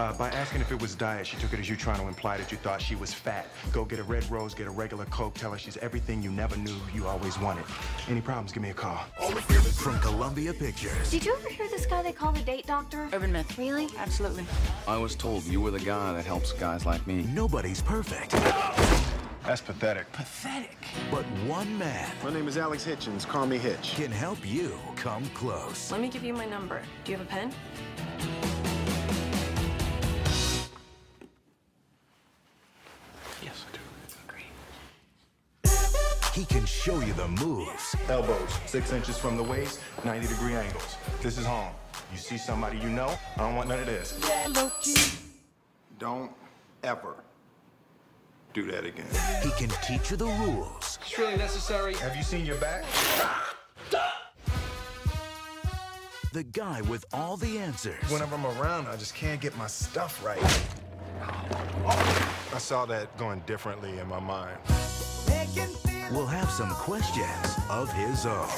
me. Uh, by asking if it was diet, she took it as you trying to imply that you thought she was fat. Go get a red rose, get a regular Coke, tell her she's everything you never knew you always wanted. Any problems, give me a call. From Columbia Pictures. Did you ever hear this guy they call the date doctor? Urban myth. Really? Absolutely. I was told you were the guy that helps guys like me. Nobody's perfect, That's pathetic. Pathetic. but one man My name is Alex Hitchens. Call me Hitch. can help you come close. Let me give you my number. Do you have a pen? He can show you the moves, Elbows, six inches from the waist, 90 degree angles. This is home. You see somebody you know, I don't want none of this. Don't ever do that again. he can teach you the rules, It's really necessary. Have you seen your back? the guy with all the answers. Whenever I'm around, I just can't get my stuff right. I saw that going differently in my mind. Will have some questions of his own.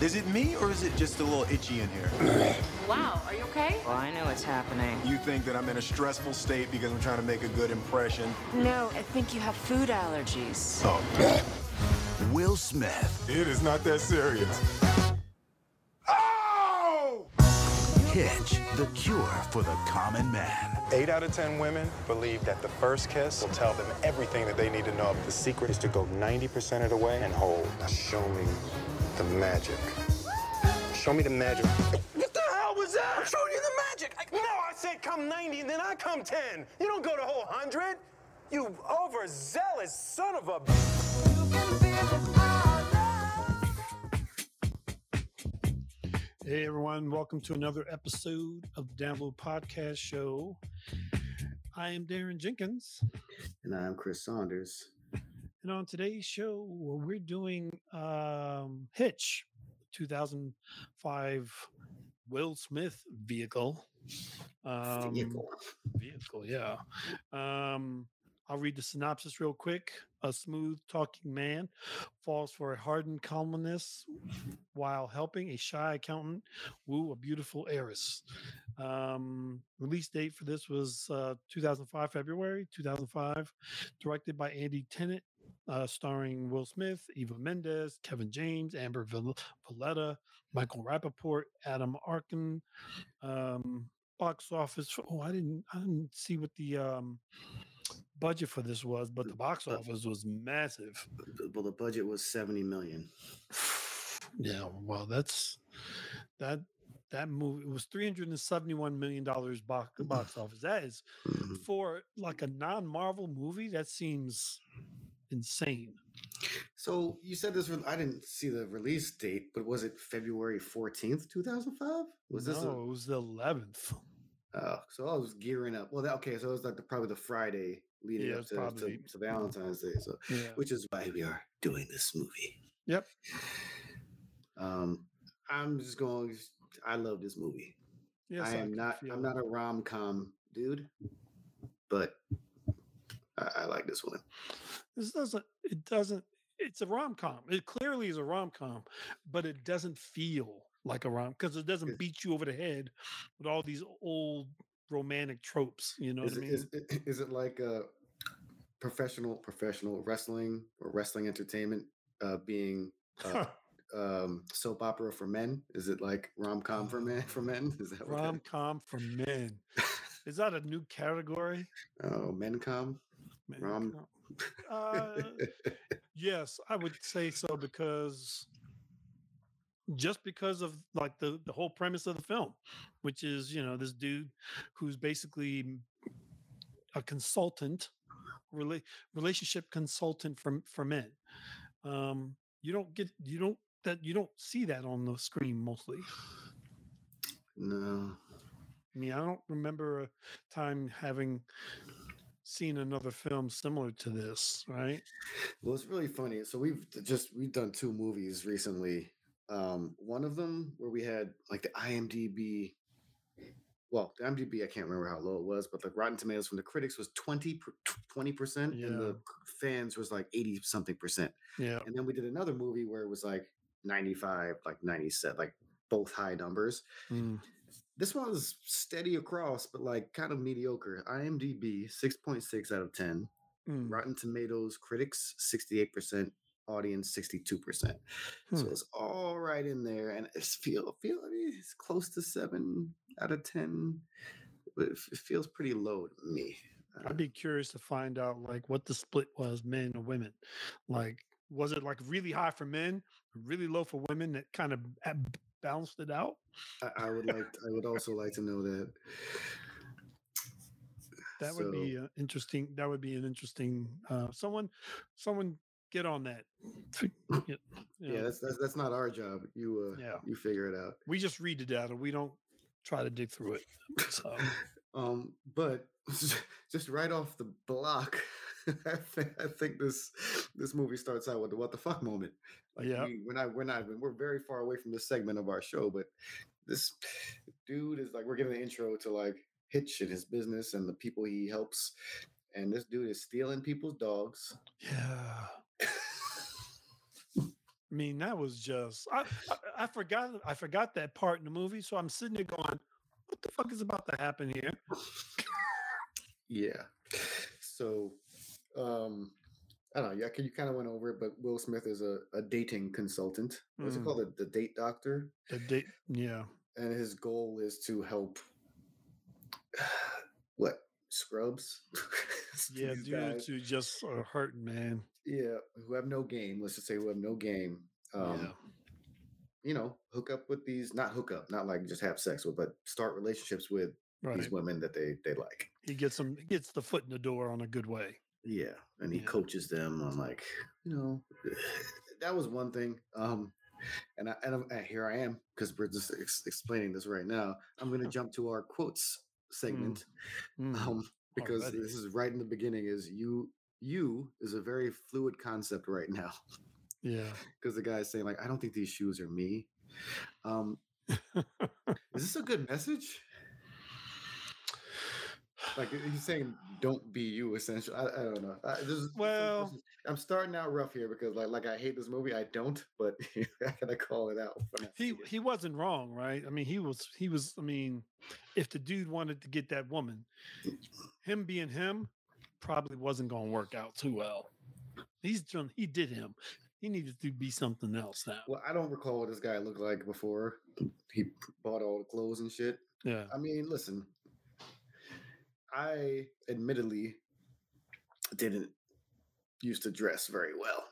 Is it me or is it just a little itchy in here? Wow, are you okay? Well, I know what's happening. You think that I'm in a stressful state because I'm trying to make a good impression? No, I think you have food allergies. Oh, Will Smith, it is not that serious. Oh! Hitch, the cure for the common man. Eight out of ten women believe that the first kiss will tell them everything that they need to know. The secret is to go 90% of the way and hold. Now show me the magic. Show me the magic. What the hell was that? I'm showing you the magic. I, no, I said come 90 and then I come 10. You don't go the whole 100. You overzealous son of a. Hey everyone, welcome to another episode of the Download Podcast Show. I am Daron Jenkins, And I'm Chris Saunders. and on today's show, we're doing um, Hitch, 2005 Will Smith vehicle. Um, Vehicle. vehicle, yeah. Um, I'll read the synopsis real quick. A smooth talking man falls for a hardened columnist while helping a shy accountant woo a beautiful heiress. Um, release date for this was uh, 2005, February 2005. Directed by Andy Tennant, uh, starring Will Smith, Eva Mendes, Kevin James, Amber Valletta, Michael Rapaport, Adam Arkin. Um, box office. Oh, I didn't. I didn't see what the um, budget for this was, but the box office was massive. Well, the budget was 70 million. Yeah, well, that's that that movie it was three hundred and seventy one million dollars box box office. That is Mhm. for like a non Marvel movie. That seems insane. So you said this, I didn't see the release date, but was it February 14th, 2005? Was this? no, it was the eleventh. oh, so I was gearing up. Well, that, okay, so it was like the, probably the Friday leading Yeah, up to, to, probably- to Valentine's Day. So, Yeah. which is why we are doing this movie. Yep. Um, I'm just going. I love this movie. Yes, I am not. I'm not a rom com dude, but I, I like this one. This doesn't. It doesn't. It's a rom com. It clearly is a rom com, but it doesn't feel like a rom because it doesn't Is- beat you over the head with all these old romantic tropes. You know is, what I mean? is, it- is it like a professional professional wrestling or wrestling entertainment uh, being uh, um, soap opera for men? Is it like rom com for men? For men? Is that what rom com for men. Is that a new category? Oh, men com. Men Rom- Uh, yes, I would say so because just because of like the the whole premise of the film, which is you know this dude who's basically a consultant, rela- relationship consultant for for men. Um, you don't get you don't that you don't see that on the screen mostly. no. I mean, I don't remember a time having seen another film similar to this, right? Well, it's really funny. So we've just we've done two movies recently. Um, one of them where we had like the IMDb. Well, the IMDb I can't remember how low it was, but the Rotten Tomatoes from the critics was 20 percent, and the fans was like eighty something percent. Yeah. And then we did another movie where it was like ninety five, like ninety seven, like both high numbers. Mm. this one was steady across, but like kind of mediocre. IMDb six point six out of ten. Mm. Rotten Tomatoes critics sixty eight percent, audience sixty two percent. So Hmm. it's all right in there, and it's feel feel I mean, it's close to seven out of ten. But it f- it feels pretty low to me. Uh, I'd be curious to find out like what the split was, men or women. Like, was it like really high for men, really low for women that kind of balanced it out? I, I would like. I would also like to know that. That would be uh, interesting. That would be an interesting. Uh, someone, someone get on that. Fi- Yeah, you Yeah, that's that's that's not our job. You uh, Yeah. you figure it out. we just read the data. We don't try to dig through it. So Um, but just right off the block, I think I think this this movie starts out with the what the fuck moment. Like Yeah. we, we're not we're not we're very far away from this segment of our show, but this dude is like we're giving the intro to like Hitch and his business and the people he helps, and this dude is stealing people's dogs. yeah. I mean, that was just I, I I forgot I forgot that part in the movie. So I'm sitting there going, "What the fuck is about to happen here?" Yeah. So, um, I don't know. Yeah, you kind of went over it, but Will Smith is a, a dating consultant. What's it Mm. called? The, the date doctor. The date, yeah, And his goal is to help what scrubs? yeah, dudes guys, who just are hurting, man. Yeah, who have no game. Let's just say who have no game. Um, yeah, you know, hook up with these, not hook up, not like just have sex with, but start relationships with right. these women that they they like. He gets them, gets the foot in the door on a good way. Yeah, and he Yeah. coaches them on like, you know, that was one thing. Um, and I, and, and here I am because we're just ex- explaining this right now. I'm going to jump to our quotes segment Mm, um, because this is right in the beginning. Is you you is a very fluid concept right now yeah. because the guy's saying like, I don't think these shoes are me. Um, is this a good message? Like he's saying, "Don't be you." Essentially, I, I don't know. I, this is, Well- is- I'm starting out rough here because, like, like I hate this movie. I don't, but I gotta call it out. he he wasn't wrong, right? I mean, he was he was. I mean, if the dude wanted to get that woman, him being him probably wasn't going to work out too well. He's done. He did him. He needed to be something else now. Well, I don't recall what this guy looked like before he bought all the clothes and shit. Yeah. I mean, listen, I admittedly didn't used to dress very well.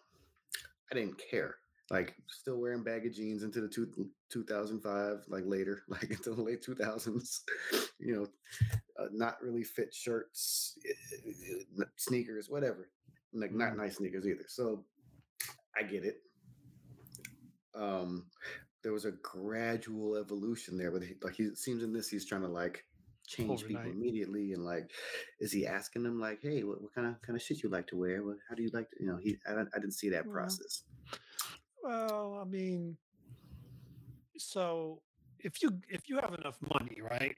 I didn't care. Like, still wearing baggy jeans into the two, 2005, like later, like into the late 2000s. you know, uh, not really fit shirts, eh, sneakers, whatever. Like, not Mm. nice sneakers either. So, I get it. Um, there was a gradual evolution there, but he, like he it seems in this he's trying to like change people immediately, and like, is he asking them like, hey, what, what kind of kind of shit you like to wear? What, how do you like to, you know? He I, I didn't see that Well, process. Well, I mean, so if you if you have enough money, right,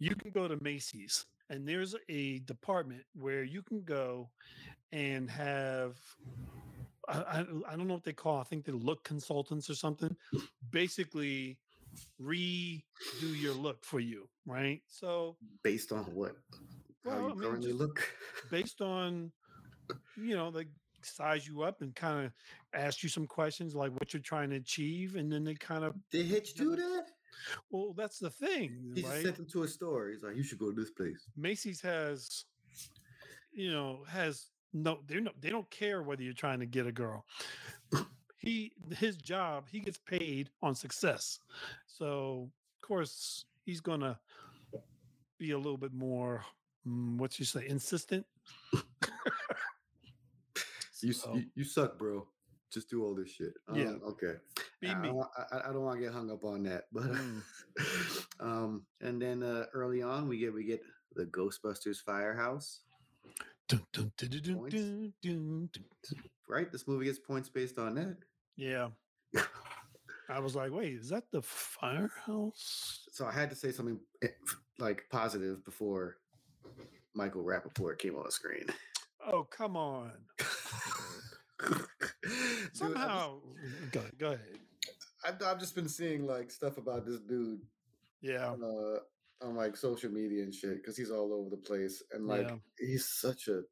you can go to Macy's, and there's a department where you can go and have. I, I, don't know what they call. I think they're look consultants or something. Basically, redo your look for you, right? So Based on what? How Well, you I mean, currently look? based on you know they size you up and kind of ask you some questions like what you're trying to achieve and then they kind of Did Hitch do that? well that's the thing He right sent him to a store. He's like, you should go to this place. macy's has you know has no they're no they don't care whether you're trying to get a girl he his job he gets paid on success so of course he's gonna be a little bit more mm, what you say insistent You, So- you you suck, bro. Just do all this shit. Yeah. Um, okay. be I, me don't, I, I don't want to get hung up on that, but Mm. um, and then uh, early on we get we get the Ghostbusters firehouse. Dun, dun, dun, dun, dun, dun, dun, dun. Right, this movie gets points based on that. Yeah. I was like, wait, is that the firehouse? So I had to say something eh, like positive before Michael Rapaport came on the screen. Oh, come on. Dude, just- Somehow. Go, go ahead. I've, I've just been seeing like stuff about this dude Yeah. uh, on like social media and shit because he's all over the place and like Yeah. he's such a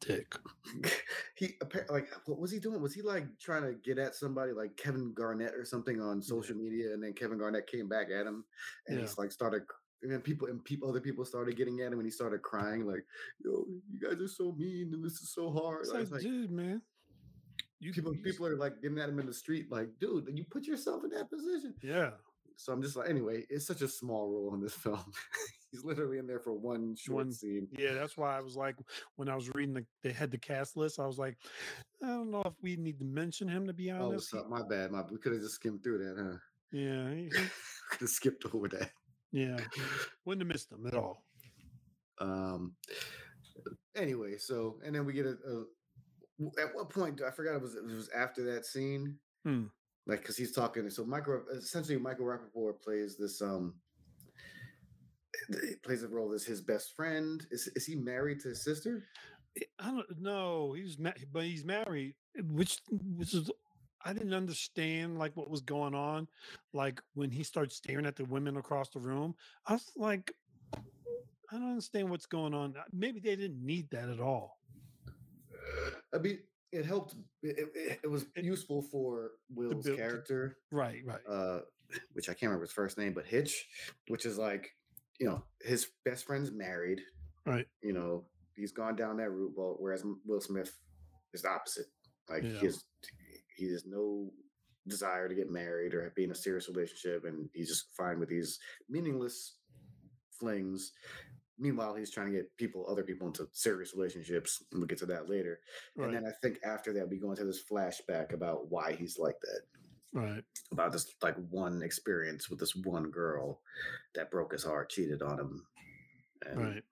Dick. he appa- like what was he doing? Was he like trying to get at somebody like Kevin Garnett or something on social media? And then Kevin Garnett came back at him, and Yeah. he's like started. And then people and people, other people started getting at him, and he started crying like, "Yo, you guys are so mean, and this is so hard." It's like, like, dude, man. You people, you- people are like getting at him in the street, like, "Dude, you put yourself in that position." Yeah. So I'm just like, anyway, it's such a small role in this film. he's literally in there for one short One- scene. Yeah, that's why I was like, when I was reading the, they had the cast list, I was like, I don't know if we need to mention him to be Oh, honest. so- my bad. My we could have just skimmed through that, huh? yeah, could have skipped over that. yeah, wouldn't have missed him at all. Um. Anyway, so and then we get a. a at what point? do- I forgot it was. It was after that scene. Hmm. Like, because he's talking. So Michael, essentially, Michael Rapaport plays this. Um. He plays a role as his best friend. Is is he married to his sister? Eh, I don't know. He's ma- but he's married, eh, which which is I didn't understand like what was going on. Like when he starts staring at the women across the room, I was like, I don't understand what's going on. Maybe they didn't need that at all. I mean, it helped. It, it, it was useful for Will's build- character. Right, right. uh, which I can't remember his first name, but Hitch, which is like, you know, his best friend's married. Right. You know, he's gone down that route. Well, whereas Will Smith is the opposite. Like Yeah. he has, he has no desire to get married or be in a serious relationship, and he's just fine with these meaningless flings. Meanwhile, he's trying to get people, other people, into serious relationships. And we'll get to that later. Right. And then I think after that, we go into this flashback about why he's like that right. about this like one experience with this one girl that broke his heart, cheated on him, and Right.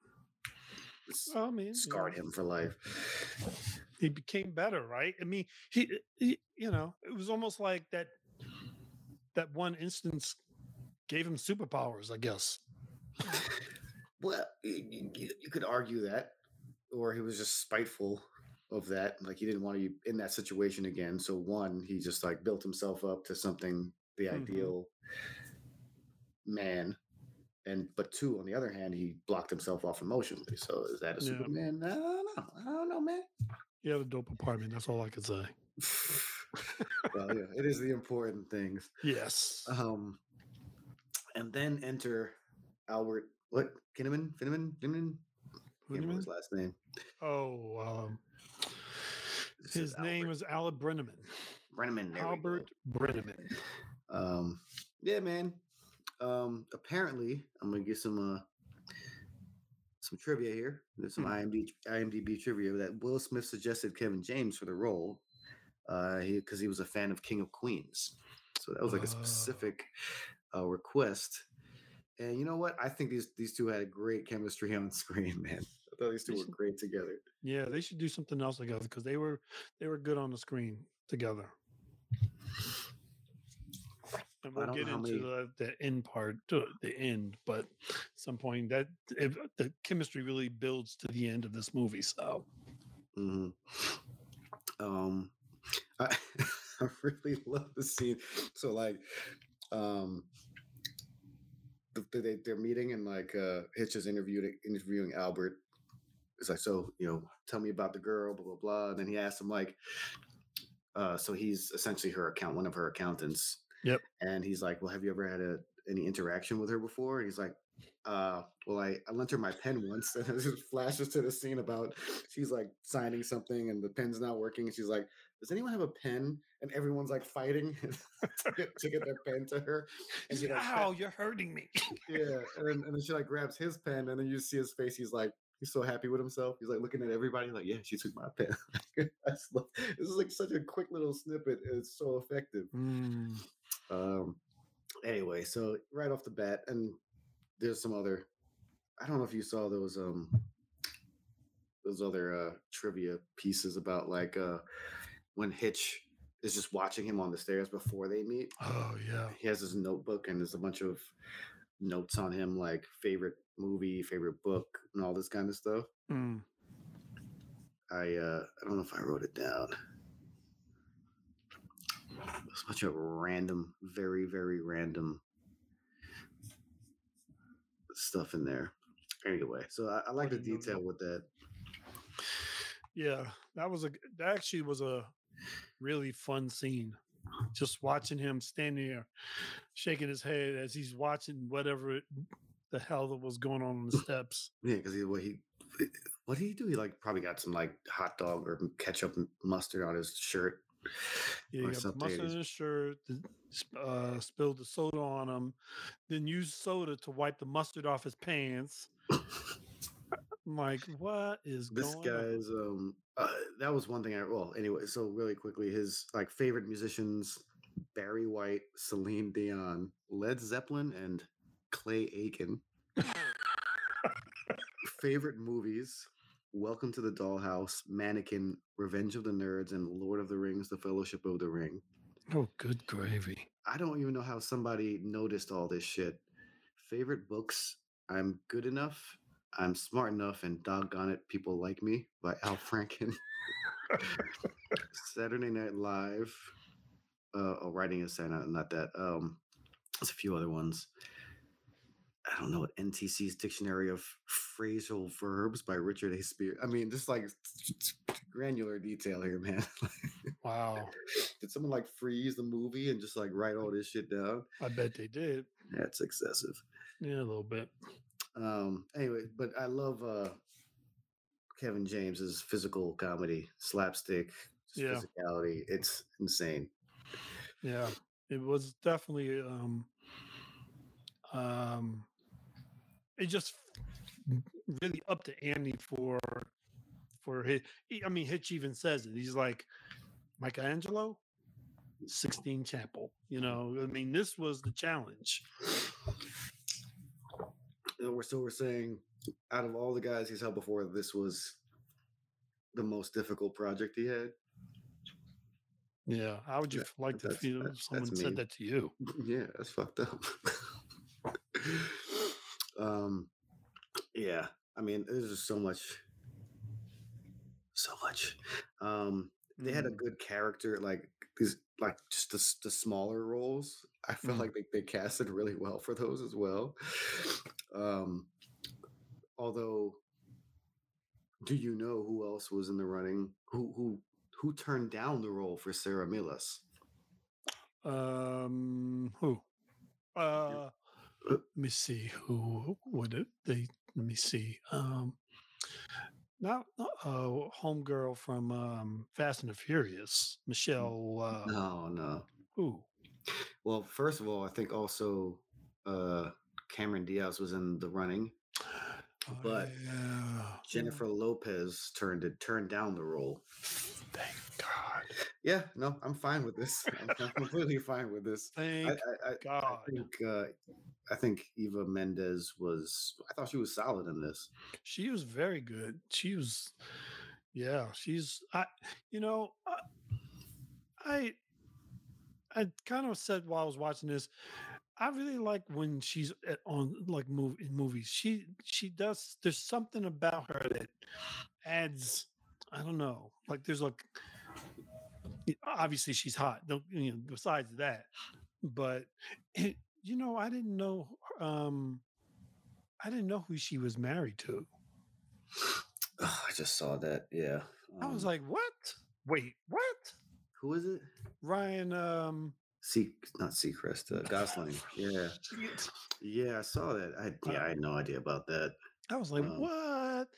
Well, I mean, scarred know, him for life. He became better, right? I mean, he, he, you know, it was almost like that. That one instance gave him superpowers, I guess. Well, you could argue that, or he was just spiteful of that. Like he didn't want to be in that situation again. So one, he just like built himself up to something, the Mhm. ideal man. And but two, on the other hand, he blocked himself off emotionally. So is that a Yeah. Superman? I don't know. I don't know, man. He had a dope apartment. That's all I could say. well, yeah, it is the important things. Yes. Um, and then enter Albert. What Kinnaman? Finneman? Finneman? What do Can't you remember mean? his last name. Oh, um, his name Albert is Albert Brennaman. Brennaman. There we go. Albert Brennaman. Um, yeah, man. Um, apparently, I'm gonna get some uh some trivia here. There's some Hmm. IMDb IMDb trivia that Will Smith suggested Kevin James for the role, uh, he because he was a fan of King of Queens. So that was like a Oh. specific uh, request. And you know what? I think these these two had a great chemistry on screen, man. I thought these two were great together. Yeah, they should do something else together because they were they were good on the screen together. And we'll get into many- the, the end part, to the end, but some point that if, the chemistry really builds to the end of this movie. So hmm Um, I, I really love the scene. So like, um, they they're meeting and like uh, Hitch is interviewing interviewing Albert. It's like, so you know, tell me about the girl, blah blah blah. And then he asks him like, uh, so he's essentially her account, one of her accountants. Yep. And he's like, well, have you ever had a, any interaction with her before? And he's like, uh, well, I, I lent her my pen once, and it just flashes to the scene about she's like signing something and the pen's not working, and she's like, "Does anyone have a pen?" And everyone's like fighting to, get, to get their pen to her. And she like, like, "Ow, you're hurting me." yeah, and then, and then she like grabs his pen, and then you see his face. He's like, he's so happy with himself. He's like looking at everybody, like, yeah, she took my pen. Love- this is like such a quick little snippet. It's so effective. Mm, Um, anyway, so right off the bat, and there's some other. I don't know if you saw those um those other uh trivia pieces about like uh when Hitch is just watching him on the stairs before they meet. oh yeah, He has his notebook and there's a bunch of notes on him like favorite movie, favorite book, and all this kind of stuff. Mm, I uh I don't know if I wrote it down. It's a bunch of random, very, very random stuff in there. Anyway, so I, I like the detail with that. Yeah, that was a that actually was a really fun scene. Just watching him standing there, shaking his head as he's watching whatever the hell that was going on on the steps. Yeah, because he what he what did he do? He like probably got some like hot dog or ketchup mustard on his shirt. Yeah, he got mustard on his shirt, uh, spilled the soda on him, then used soda to wipe the mustard off his pants. I'm like, what is This going on? guy's um uh, that was one thing I well anyway, so really quickly his like favorite musicians Barry White, Celine Dion, Led Zeppelin, and Clay Aiken. favorite movies Welcome to the Dollhouse, Mannequin, Revenge of the Nerds, and Lord of the Rings, The Fellowship of the Ring. Oh, good gravy. I don't even know how somebody noticed all this shit. Favorite books I'm Good Enough, I'm Smart Enough, and Doggone It, People Like Me by Al Franken. Saturday Night Live. Uh, oh, writing is saying not, not that. Um, there's a few other ones. I don't know what NTC's Dictionary of Phrasal Verbs by Richard A. Spear. I mean, just like granular detail here, man. Wow. Did someone like freeze the movie and just like write all this shit down? I bet they did. That's excessive. Yeah, a little bit. Um, anyway, but I love uh Kevin James's physical comedy, slapstick, Yeah. physicality. It's insane. Yeah, it was definitely um um it just really up to Andy for for his I mean Hitch even says it. He's like Michelangelo Sistine Chapel. You know, I mean this was the challenge. And we're so we're saying out of all the guys he's helped before, this was the most difficult project he had. Yeah, how would you That- like to feel if someone said mean. that to you? yeah, that's fucked up. um, yeah. I mean, there's just so much, so much. Um, they had a Mm. good character, like these, like just the, the smaller roles. I felt Mm. like they, they casted really well for those as well. Um, although, do you know who else was in the running? Who who who turned down the role for Sara Melas? Um, who? Uh, let me see. Who would it? They let me see. Um, not uh, homegirl from um Fast and the Furious, Michelle. Uh, No, no. Who? Well, first of all, I think also uh Cameron Diaz was in the running, but yeah. Jennifer Lopez turned it turned down the role. Thank God. Yeah, no, I'm fine with this. I'm, I'm completely fine with this. I, Thank I, I, God. I think uh, I think Eva Mendes was. I thought she was solid in this. She was very good. She was, yeah. She's I, you know, I, I, I kind of said while I was watching this, I really like when she's at, on like move in movies. She she does. There's something about her that adds. I don't know. Like there's like, obviously she's hot. Don't you know? Besides that, but it, you know, I didn't know. um I didn't know who she was married to. Oh, I just saw that. Yeah, I was um, like, what? Wait, what? who is it? Ryan, um, Sea, not Seacrest, uh, Gosling. Yeah, yeah, I saw that. I yeah, I had no idea about that. I was like, Um, what?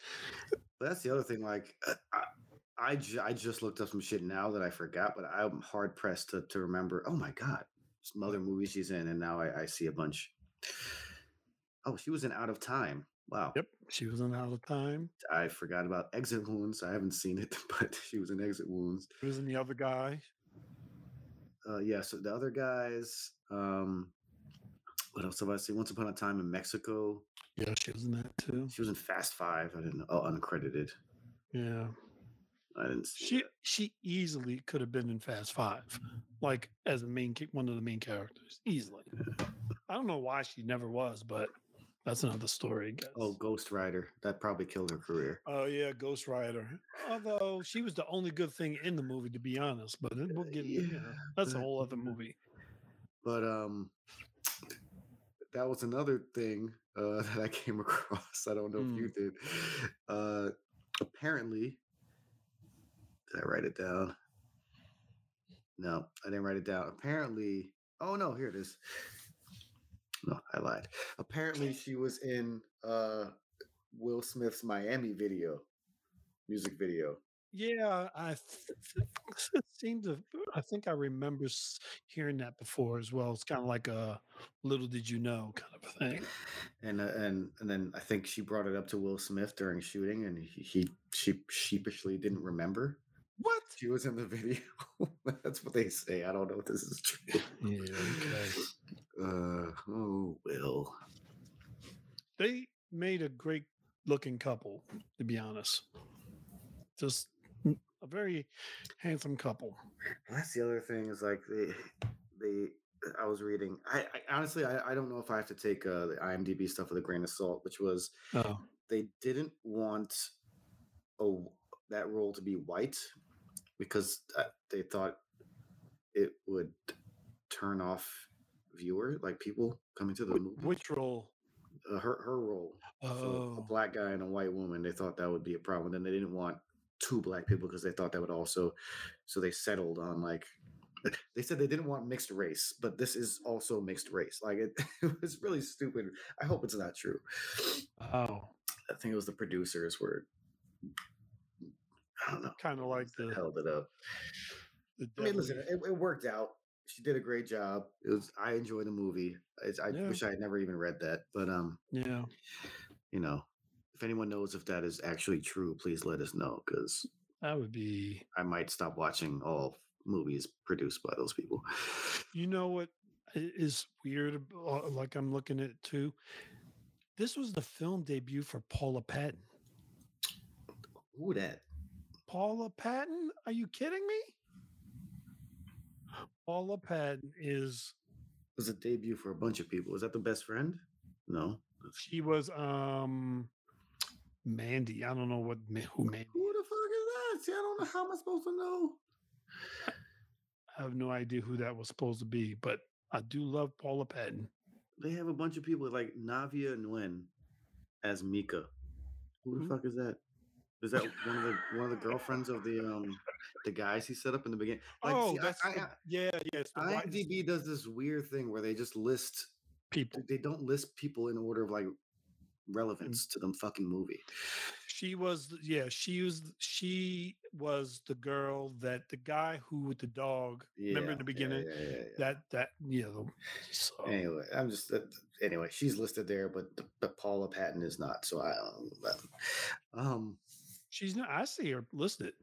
But that's the other thing. Like, uh, I, I, just looked up some shit now that I forgot, but I'm hard pressed to, to remember. Oh my god, some other movies she's in, and now I, I see a bunch. Oh, she was in Out of Time. Wow. Yep, she was in Out of Time. I forgot about Exit Wounds. I haven't seen it, but she was in Exit Wounds. She was in the other guy. Uh, yeah. So the other guys. Um, what else have I seen? Once Upon a Time in Mexico. Yeah, she was in that too. She was in Fast Five. I didn't know. Oh, uncredited. Yeah, I didn't see. she that. she easily could have been in Fast Five, like as a main one of the main characters, easily. I don't know why she never was, but that's another story. I guess. Oh, Ghost Rider. That probably killed her career. Oh yeah, Ghost Rider. Although she was the only good thing in the movie, to be honest. But it- we'll get yeah, that's a whole other movie. But um, that was another thing uh, that I came across. I don't know if you did. Uh, apparently, did I write it down? No, I didn't write it down. Apparently, oh no, here it is. No, I lied. Apparently, she was in uh, Will Smith's Miami video, music video. Yeah, I th- it to. I think I remember hearing that before as well. It's kind of like a little did you know kind of thing. and uh, and and then I think she brought it up to Will Smith during shooting, and he, he she sheepishly didn't remember. What? She was in the video. That's what they say. I don't know if this is true. Yeah, okay. Uh, oh, Will. They made a great looking couple, to be honest. Just mm, a very handsome couple. That's the other thing is like they they. I was reading. I, I honestly I, I don't know if I have to take uh, the IMDb stuff with a grain of salt, which was Oh, they didn't want a, that role to be white because uh, they thought it would turn off viewer like people coming to the movie. which role? Uh, her her role, so a Oh, black guy and a white woman. They thought that would be a problem. Then they didn't want two black people because they thought that would also. So they settled on like. They said they didn't want mixed race, but this is also mixed race. Like it, it was really stupid. I hope it's not true. oh, I think it was the producers were. I don't know. kind of like the. Held it up. I mean, listen, it, it worked out. She did a great job. It was. I enjoyed the movie. It's, I Yeah. wish I had never even read that, but um, yeah, you know, if anyone knows if that is actually true, please let us know because that would be. I might stop watching all movies produced by those people. You know what i- weird? uh, Like I'm looking at it too. This was the film debut for Paula Patton. Who that? Paula Patton? Are you kidding me? Paula Patton is It was a debut for a bunch of people. Was that the best friend? No. she was um Mandy. I don't know what who Mandy. Who the fuck is that? See, I don't know how am I supposed to know. I have no idea who that was supposed to be, but I do love Paula Patton. They have a bunch of people like Navia Nguyen as Mika. Who the Who? fuck is that? Is that one of the one of the girlfriends of the um the guys he set up in the beginning? Like, oh, see, that's I, the- yeah, the white IMDb does this weird thing where they just list people. they don't list people in order of like Mm. relevance to them fucking movie. She was yeah, she was she was the girl that the guy who with the dog. remember in the Yeah, yeah, beginning yeah, yeah, yeah. that that you know. So Anyway, I'm just uh, anyway. She's listed there, but the, but Paula Patton is not. So I. Um. She's not. I see her listed,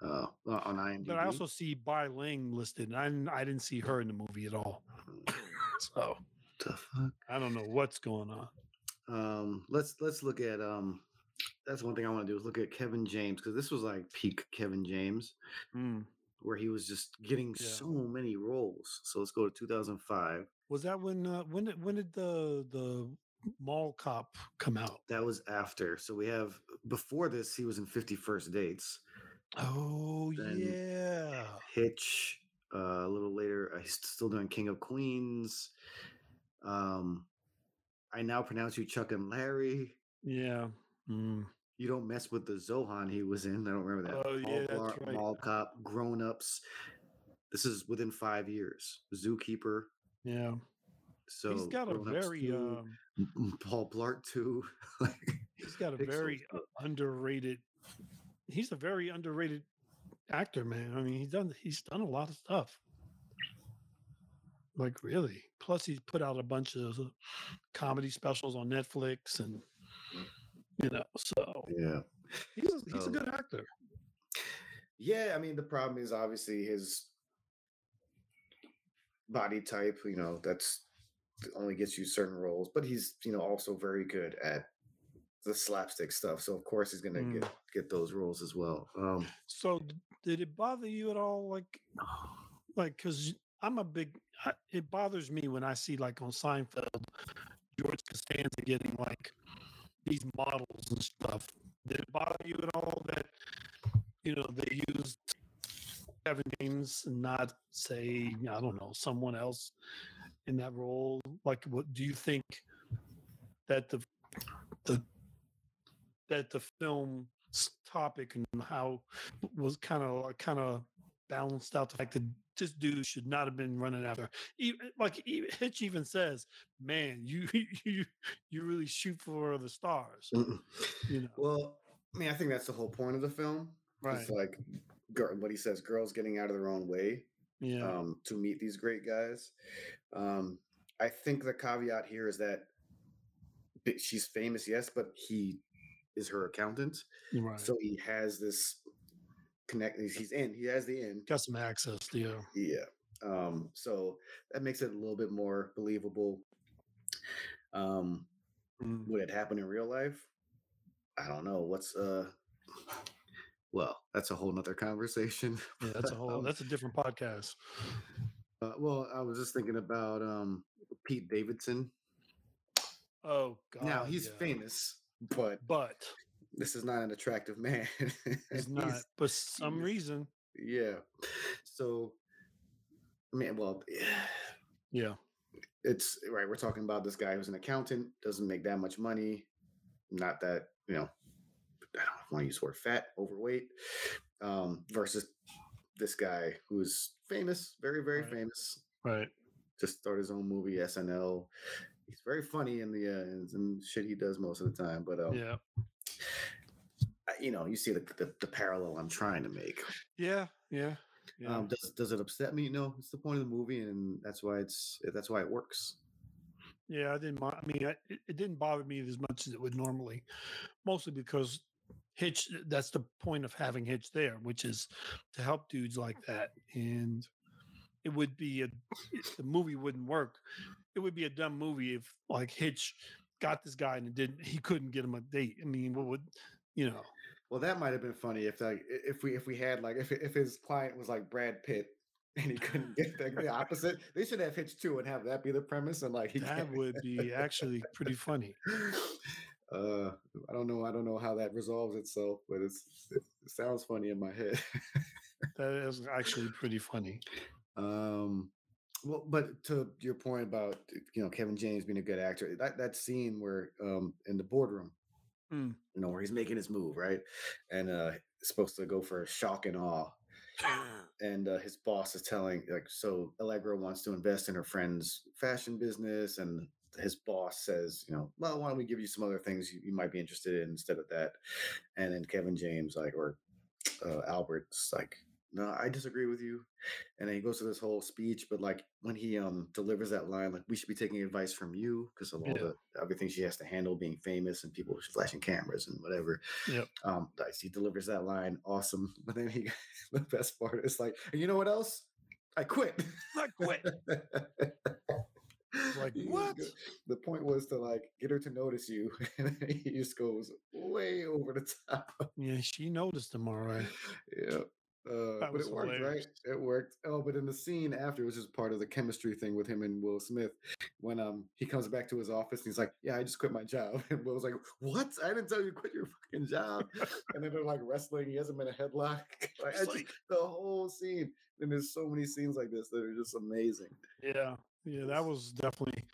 Uh, on IMDb. but I also see Bai Ling listed. And I didn't, I didn't see her in the movie at all. So the fuck. I don't know what's going on. Um, let's let's look at um. That's one thing I want to do is look at Kevin James because this was like peak Kevin James, Mm. where he was just getting Yeah. so many roles. So let's go to 2005. Was that when uh, when did when did the the mall cop come out? That was after. So we have before this, he was in 51st Dates, Oh Then- yeah, Hitch. Uh, a little later, uh, he's still doing King of Queens. Um, I now pronounce you Chuck and Larry. yeah. Mm. You don't mess with the Zohan he was in. I don't remember that. Oh, yeah, that's Bar- right. Mall Cop, Grown Ups. This is within five years. Zookeeper. Yeah, So he's got a very 2, um, Paul Blart too. like, he's got a Soul very underrated. He's a very underrated actor, man. I mean, he's done he's done a lot of stuff. Like really. Plus, he's put out a bunch of comedy specials on Netflix, and you know, so yeah. he's a, he's a Oh. good actor. Yeah, I mean the problem is obviously his body type. You know, that's only gets you certain roles, but he's you know also very good at the slapstick stuff. So of course he's gonna Mm. get get those roles as well. Um, So, did it bother you at all? Like, like, cause I'm a big. I, it bothers me when I see like on Seinfeld, George Costanza getting like these models and stuff. Did it bother you at all that you know they used Kevin James and not say I don't know someone else in that role? Like, what do you think that the the that the film's topic and how was kind of kind of balanced out the fact that this dude should not have been running after. Even, like Hitch even says, "Man, you you you really shoot for the stars." You know, Well, I mean, I think that's the whole point of the film. right? It's like what he says, girls getting out of their own way Yeah, um, to meet these great guys. Um, I think the caveat here is that she's famous, yes, but he is her accountant, right. so he has this connect. He's in. He has the in. Got some access, yeah. Yeah. Um, so that makes it a little bit more believable. Um, Mm. would it happen in real life? I don't know. What's uh well, that's a whole nother conversation. Yeah, that's a whole Um, that's a different podcast. uh, well, I was just thinking about um Pete Davidson. Oh god. now he's yeah. famous, but but this is not an attractive man. It's not. For some reason, yeah. So I mean, well, yeah, it's right. We're talking about this guy who's an accountant, doesn't make that much money. Not that you know, I don't want to use the word fat, overweight, um, versus this guy who's famous, very very Right. famous. right. Just started his own movie, SNL. He's very funny in the uh, in, shit he does most of the time. But um, Yeah, I- you know, you see the, the the parallel I'm trying to make. yeah, yeah, yeah. Um, does does it upset me? No, it's the point of the movie, and that's why it's that's why it works. Yeah, I didn't. I mean, I, it, it didn't bother me as much as it would normally, mostly because Hitch. That's the point of having Hitch there, which is to help dudes like that. And it would be a the movie wouldn't work. It would be a dumb movie if like Hitch got this guy and it didn't. He couldn't get him a date. I mean, what would you know? Well, that might have been funny if like if we if we had like if if his client was like Brad Pitt and he couldn't get the, the opposite. They should have Hitch too and have that be the premise and like That would be actually pretty funny. Uh, I don't know. I don't know how that resolves itself, but it's it, sounds funny in my head. That is actually pretty funny. Um, well, but to your point about you know Kevin James being a good actor, that that scene where um in the boardroom, Mm. you know, where he's making his move, right, and uh, supposed to go for a shock and awe, and uh, his boss is telling like, so Allegra wants to invest in her friend's fashion business, and his boss says, you know, well, why don't we give you some other things you, you might be interested in instead of that, and then Kevin James like or uh, Albert's like, no, I disagree with you. And then he goes to this whole speech, but like when he um delivers that line, like we should be taking advice from you because of all Yeah. the everything she has to handle being famous and people flashing cameras and whatever. Yeah. Um, he delivers that line, awesome. But then he, the best part is like, you know what else? I quit. I quit. Like, what? The point was to like get her to notice you, and then he just goes way over the top. Yeah, she noticed him all right. Yeah. Uh, but it worked, hilarious. right? It worked. Oh, but in the scene after, which is part of the chemistry thing with him and Will Smith, when um he comes back to his office and he's like, "Yeah, I just quit my job," and Will's like, "What? I didn't tell you to quit your fucking job." and then they're like wrestling. He has him in a headlock. like, just- like- the whole scene. And there's so many scenes like this that are just amazing. Yeah, yeah, that was definitely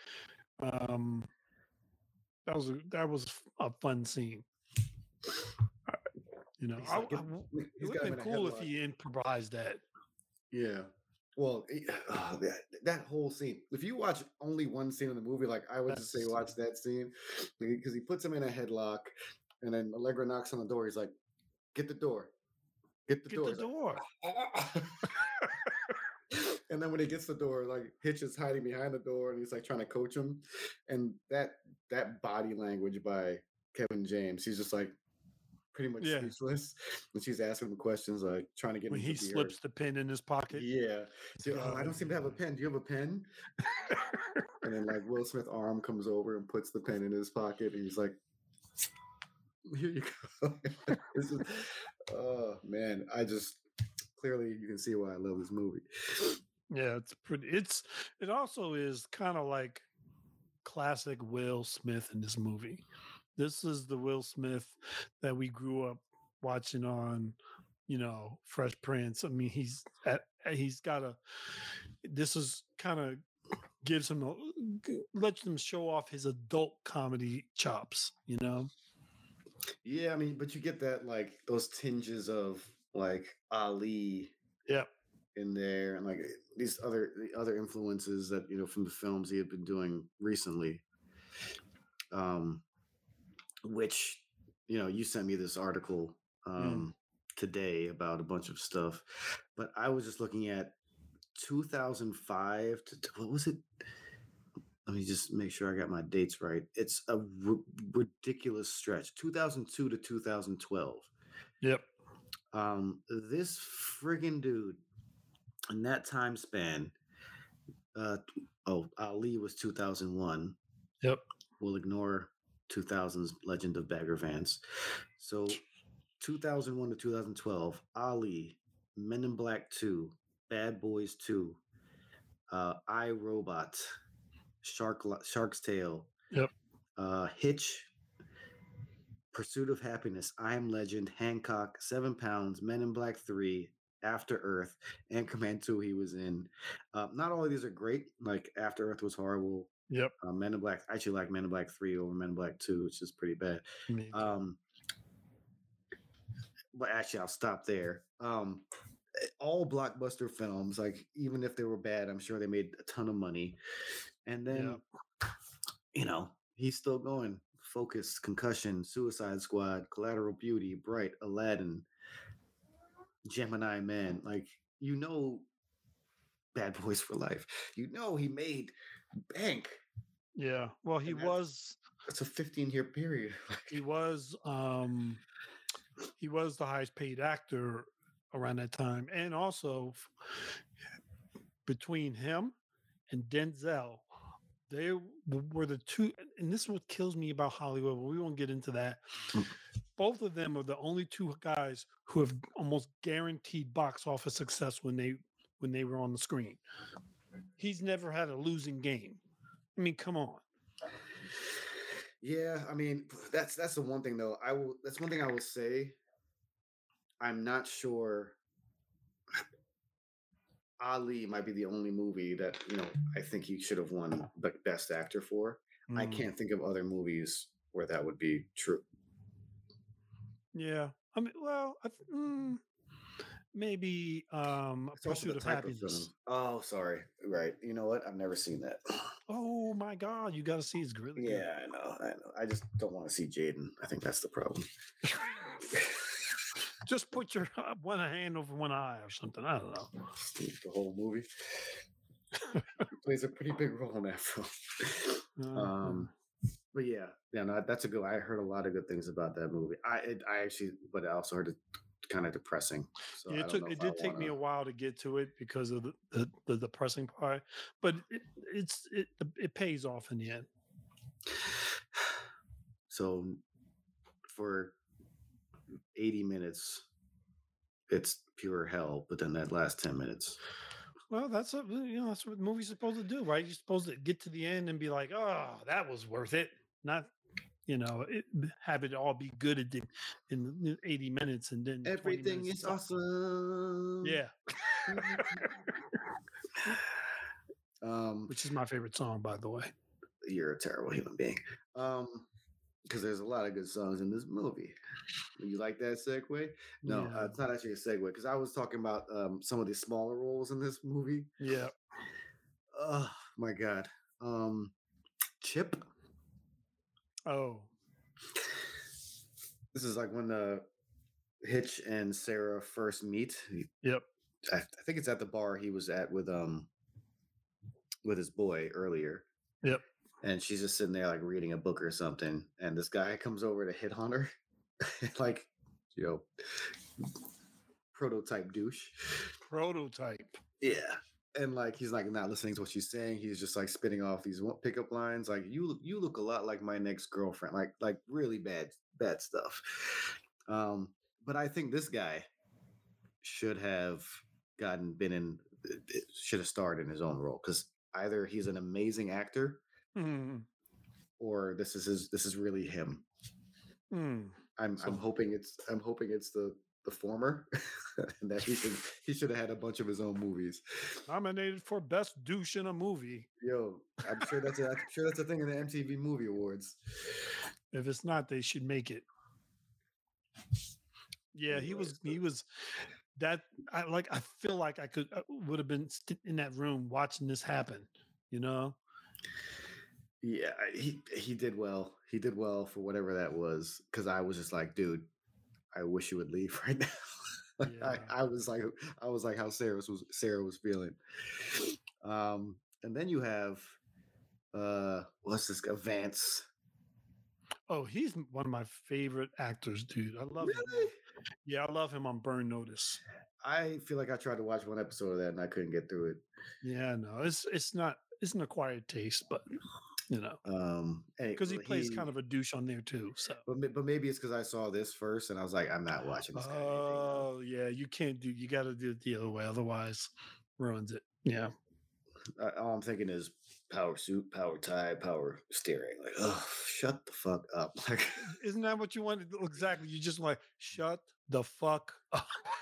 um that was a, that was a fun scene. You know, I, like, I it would have been cool if headlock." he improvised that. Yeah. Well, uh, that, that whole scene. If you watch only one scene in the movie, like I would just say watch that scene because he puts him in a headlock, and then Allegra knocks on the door. He's like, "Get the door, get the Get door." the door. and then when he gets the door, like Hitch is hiding behind the door, and he's like trying to coach him. And that that body language by Kevin James, he's just like pretty much Yeah. speechless. And she's asking him questions, like trying to get when him he to be her- slips the pen in his pocket. yeah. So, "Oh, I "Oh, don't seem to have a pen. Do you have a pen? and then like Will Smith arm comes over and puts the pen in his pocket, and he's like, "Here you go." this is, oh man, I just clearly you can see why I love this movie. Yeah, it's pretty. It's it also is kind of like classic Will Smith in this movie. This is the Will Smith that we grew up watching on, you know, Fresh Prince. I mean, he's at, he's got a. This is kind of gives him a, lets him show off his adult comedy chops. You know. Yeah, I mean, but you get that like those tinges of like Ali Yep. in there and like these other the other influences that you know from the films he had been doing recently um which you know you sent me this article um today about a bunch of stuff but i was just looking at 2005 to to- what was it? Let me just make sure i got my dates right. It's a r- ridiculous stretch 2002 to 2012 Yep. um this friggin dude in that time span uh oh ali was 2001 Yep. we'll ignore 2000's legend of bagger vance so 2001 to 2012 ali men in black 2 bad boys 2 uh i robot shark shark's tale Yep. uh hitch Pursuit of Happyness, I Am Legend, Hancock, Seven Pounds, Men in Black 3, After Earth, and Anchorman 2 he was in. Uh, not all of these are great. Like After Earth was horrible. Yep. Uh, Men in Black, I actually like Men in Black 3 over Men in Black 2, which is pretty bad. Um, but actually, I'll stop there. Um, eh, all blockbuster films, like even if they were bad, I'm sure they made a ton of money. And then, you know, he's still going. Focus, Concussion, Suicide Squad, Collateral Beauty, Bright, Aladdin, Gemini Man. Like you know, Bad Boys for Life. You know he made bank. yeah. Well, he that's- was. It's a 15 year period. He was. Um. He was the highest paid actor around that time, and also between him and Denzel, they were the two. And this is what kills me about Hollywood. But we won't get into that. Mm. Both of them are the only two guys who have almost guaranteed box office success when they when they were on the screen. He's never had a losing game. I mean, come on. Yeah, I mean that's that's the one thing though. I will that's one thing I will say. I'm not sure. Ali might be the only movie that you know I think he should have won the best actor for. I Mm. can't think of other movies where that would be true. Yeah, I mean, well, I, mm, maybe um, It's Pursuit of type of. Oh, sorry. Right. You know what? I've never seen that. oh my God, you got to see it's really good. Yeah, I know. I know. I just don't want to see Jaden. I think that's the problem. Just put your uh, one hand over one eye or something. I don't know. the whole movie. he plays a pretty big role in that film. Uh, Um, but yeah, yeah, no, that's a good. I heard a lot of good things about that movie. I, it, I actually, but I also heard it kind of depressing. So yeah, it took. It did take me a while to get to it because of the the, the depressing part, but it, it's it it pays off in the end. So for eighty minutes, it's pure hell. But then that last ten minutes, Well, that's a, you know that's what movies supposed to do, right? You're supposed to get to the end and be like, "Oh, that was worth it," not you know it, have it all be good at the, in the 80 minutes and then everything is awesome. Yeah, Um, which is my favorite song, by the way. you're a terrible human being. Um, because there's a lot of good songs in this movie. You like that segue? No, Yeah. uh, it's not actually a segue because I was talking about um some of the smaller roles in this movie. Yeah, Oh my god. Um, Chip. Oh, This is like when the Hitch and Sarah first meet. Yep, I, I think it's at the bar he was at with um with his boy earlier. Yep. And she's just sitting there like reading a book or something, and this guy comes over to hit on her, like you know, prototype douche. prototype. Yeah. And like he's like not listening to what she's saying. He's just like spitting off these pickup lines. Like you, you look a lot like my next girlfriend. Like like really bad bad stuff. Um, but I think this guy should have gotten been in. Should have starred in his own role because either he's an amazing actor Mm, or this is his. This is really him. mm. I'm I'm hoping it's I'm hoping it's the the former, and that he should he should have had a bunch of his own movies. Nominated for best douche in a movie. Yo, I'm sure that's a, I'm sure that's a thing in the MTV Movie Awards. If it's not, they should make it. Yeah, he was. He was. That I like. I feel like I could uh, would have been in that room watching this happen. You know. Yeah, he he did well. He did well for whatever that was. Because I was just like, dude, I wish you would leave right now. Yeah. I, I was like, I was like how Sarah was Sarah was feeling. Um, and then you have, uh, what's this guy? Vance. Oh, he's one of my favorite actors, dude. I love him. Really? Yeah, I love him on Burn Notice. I feel like I tried to watch one episode of that and I couldn't get through it. Yeah, no, it's it's not it's an acquired taste, but you know, Um, because he plays kind of a douche on there too. So. But, but maybe it's because I saw this first and I was like, I'm not watching this. guy anything else. Oh yeah, you can't do. You got to do it the other way, otherwise ruins it. Yeah. Uh, all I'm thinking is power suit, power tie, power steering. Like, oh, shut the fuck up. Like, Isn't that what you wanted? Exactly. You just like shut the fuck.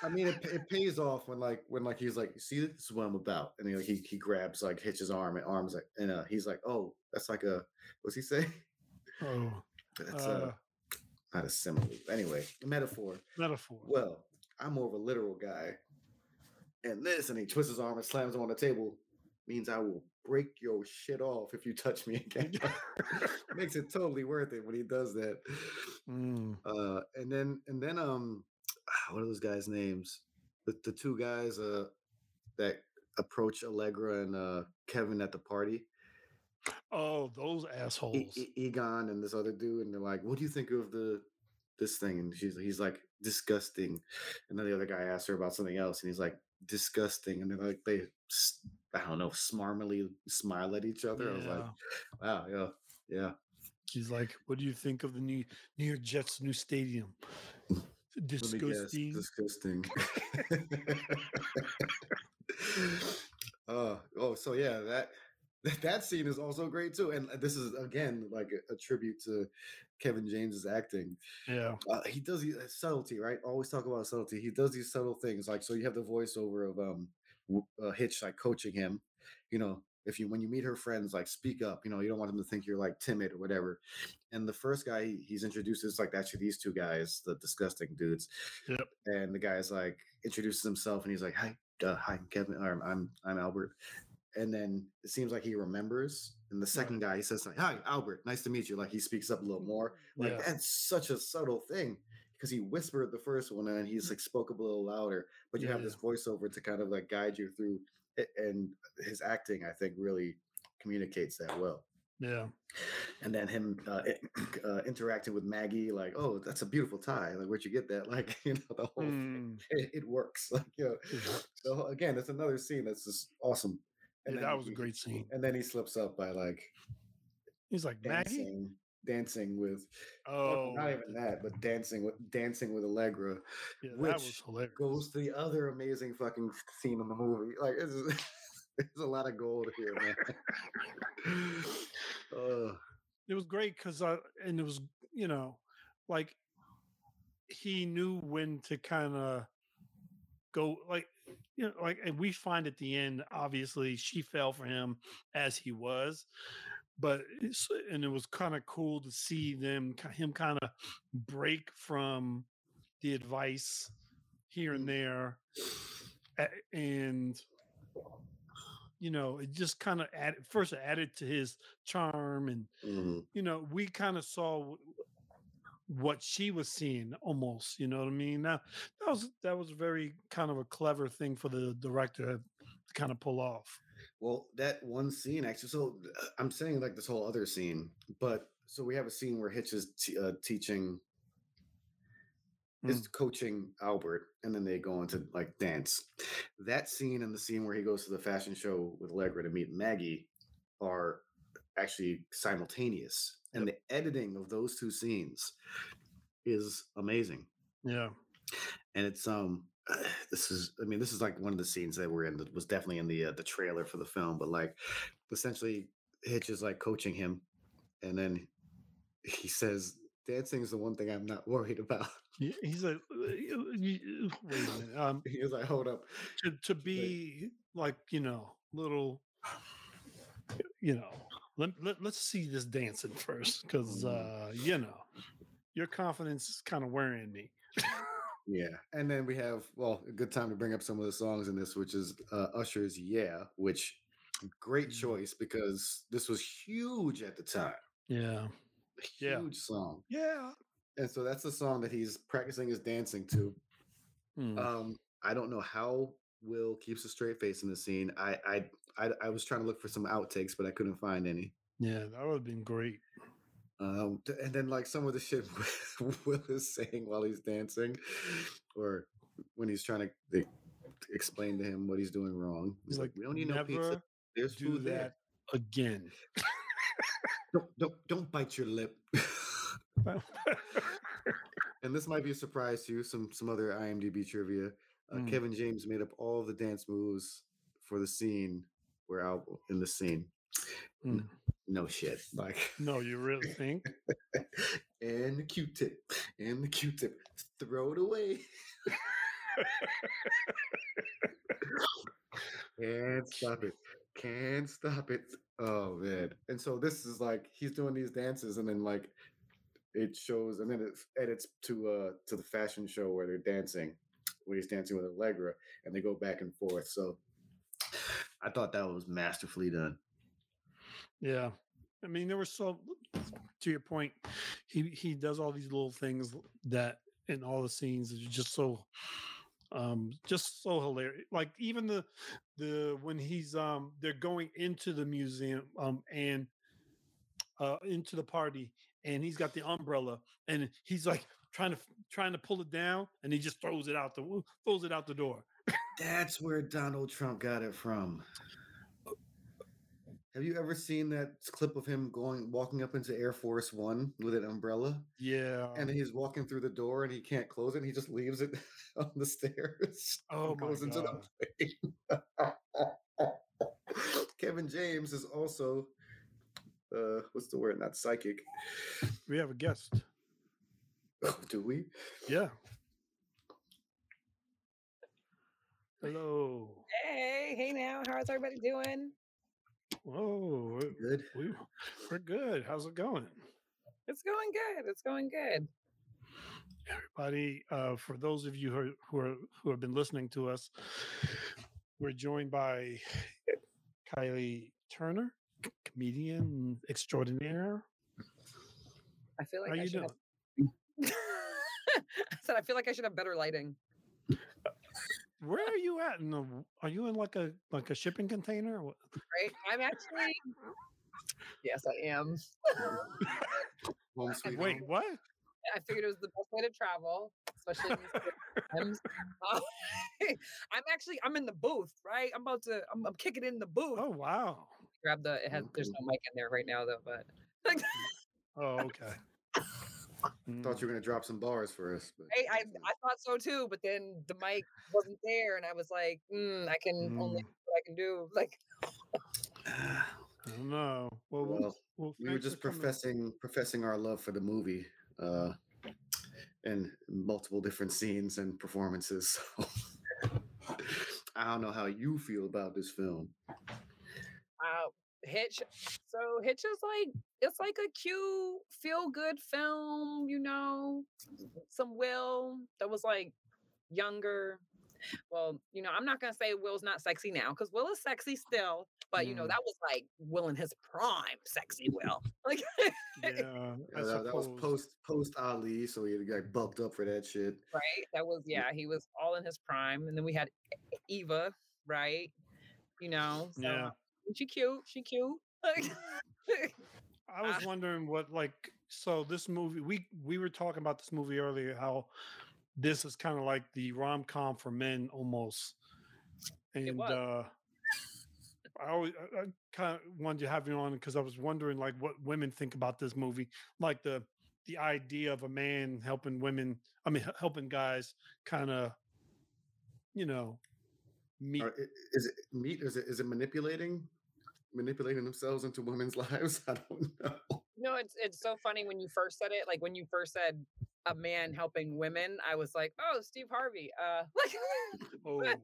I mean, it, it pays off when like when like he's like, see, this is what I'm about, and he he, he grabs like Hitch's arm and arms like, and uh, he's like, oh, that's like a what's he say? Oh, That's uh, a not a simile. Anyway, metaphor. metaphor. Well, I'm more of a literal guy, and this, and he twists his arm and slams him on the table, means I will break your shit off if you touch me again. Makes it totally worth it when he does that. Mm. Uh, and then and then um, what are those guys' names? The the two guys uh that approach Allegra and uh Kevin at the party. Oh, those E- assholes. E- Egon and this other dude, and they're like, "What do you think of the this thing?" And she's he's like, "Disgusting." And then the other guy asks her about something else, and he's like, "Disgusting." And they're like, they I don't know, smarmily smile at each other. I was like, "Wow, yeah, yeah." He's like, "What do you think of the new New York Jets' new stadium?" Let guess, Disgusting. disgusting. uh, oh, so yeah, that that- that scene is also great too, and this is again like a, a tribute to Kevin James's acting. Yeah. uh, he does these uh, subtlety, right? Always talk about subtlety. He does these subtle things, like so. You have the voiceover of um uh, Hitch, like coaching him. You know, if you when you meet her friends, like speak up. You know, you don't want them to think you're like timid or whatever. And the first guy he, he's introduced is like actually these two guys, the disgusting dudes. Yep. And the guy's like introduces himself, and he's like, "Hi, uh, hi, I'm Kevin. Or I'm I'm Albert." And then it seems like he remembers. And the second guy, he says like, "Hi, Albert. Nice to meet you." Like he speaks up a little more. Like Yeah. that's such a subtle thing because he whispered the first one and he's like spoke up a little louder, but you Yeah, have this voiceover to kind of like guide you through. And his acting, I think, really communicates that well. Yeah. And then him uh, uh, interacting with Maggie, like, "Oh, that's a beautiful tie. Like, where'd you get that?" Like, you know, the whole thing. Mm. It, it works. Like, you know, so again, it's another scene that's just awesome. Yeah, that was a great scene. And then he slips up by like He's like Maggie. Dancing, with Oh, not even that, but dancing with dancing with Allegra, yeah, which goes to the other amazing fucking scene in the movie. Like it's, there's a lot of gold here, man. uh, it was great because uh and it was you know like he knew when to kind of go like you know like and we find at the end obviously she fell for him as he was but it's, and it was kind of cool to see them him kind of break from the advice here and there and you know it just kind of added first it added to his charm and mhm. you know, we kind of saw what she was seeing almost, you know what I mean? Now that was that was very kind of a clever thing for the director to kind of pull off. Well, that one scene actually. So uh, I'm saying like this whole other scene, but so we have a scene where Hitch is t- uh, teaching, is coaching Albert, and then they go into like dance. That scene and the scene where he goes to the fashion show with Allegra to meet Maggie are actually simultaneous, and the editing of those two scenes is amazing. Yeah. and it's um this is i mean this is like one of the scenes that we're in that was definitely in the uh, the trailer for the film but like essentially hitch is like coaching him and then he says dancing is the one thing i'm not worried about He's like, wait a minute. Um, He was like, hold up. to to be like you know little, you know. Let, let, let's see this dancing first because uh you know your confidence is kind of wearing me Yeah. And then we have, well, a good time to bring up some of the songs in this, which is uh, Usher's Yeah, which great Mm. choice because this was huge at the time. yeah A Yeah. huge song. yeah And so that's the song that he's practicing his dancing to. Hmm. Um, I don't know how Will keeps a straight face in the scene. I, I, I, I was trying to look for some outtakes, but I couldn't find any. yeah that would have been great Um, and then like some of the shit Will is saying while he's dancing, or when he's trying to like, explain to him what he's doing wrong. he's like "We don't need no pizza. There's do food there. that again Don't, don't don't bite your lip." and this might be a surprise to you. Some some other IMDb trivia. Uh, Mm. Kevin James made up all the dance moves for the scene. Were out in the scene. Hmm. No shit. Like no you really think and the Q-tip and the Q-tip. Throw it away. Can't stop it. Can't stop it. Oh man. And so this is like he's doing these dances and then like it shows and then it edits to uh to the fashion show where they're dancing, where he's dancing with Allegra and they go back and forth. So I thought that was masterfully done. Yeah. I mean, there were so to your point, he he does all these little things that in all the scenes is just so um just so hilarious. Like even the the when he's um they're going into the museum um and uh into the party and he's got the umbrella and he's like trying to trying to pull it down and he just throws it out the throws it out the door. That's where Donald Trump got it from. Have you ever seen that clip of him going walking up into Air Force One with an umbrella? Yeah. And he's walking through the door and he can't close it. And he just leaves it on the stairs. Oh my goes into God. the plane. Kevin James is also uh what's the word? Not psychic. we have a guest. Oh, do we? Yeah. Hello. Hey, hey now, how's everybody doing? Whoa. we're- Good. We, we're good. How's it going? It's going good. It's going good. Everybody, uh, for those of you who are, who are who have been listening to us, we're joined by Kylie Turner, comedian extraordinaire. I feel like How I you should doing? have I said I feel like I should have better lighting. Where are you at? In the, are you in like a like a shipping container? Right? I'm actually Yes, I am. Home sweet Wait, home. what? I figured it was the best way to travel, especially in these times. Uh, I'm actually I'm in the booth, right? I'm about to I'm, I'm kicking in the booth. Oh wow. Grab the it has there's no mic in there right now though, but Oh okay. Mm. Thought you were gonna drop some bars for us. But I, I I thought so too, but then the mic wasn't there, and I was like, mm, I can only Mm. do what I can do. Like, I don't know. Well, we'll, well, well we were thanks for just coming. professing professing our love for the movie uh in multiple different scenes and performances so i don't know how you feel about this film uh, Hitch. So Hitch is like it's like a cute, feel good film. You know, some Will that was like younger. Well, you know, I'm not gonna say Will's not sexy now because Will is sexy still, but you know Mm. that was like Will in his prime, sexy Will. Like, Yeah, Yeah, that, that was post post ali so he got bulked up for that shit right? That was yeah, he was all in his prime, and then we had Eva, right? You know, so Yeah. She cute, she cute. I was Ah. wondering what like so this movie we we were talking about this movie earlier how this is kind of like the rom com for men almost, and was. uh I always I, I kind of wanted to have you on because I was wondering like what women think about this movie, like the the idea of a man helping women, I mean helping guys, kind of, you know, meet. Is it meat is it is it manipulating manipulating themselves into women's lives i don't know No, it's it's so funny when you first said it. Like when you first said a man helping women, I was like, oh, Steve Harvey. Uh, like,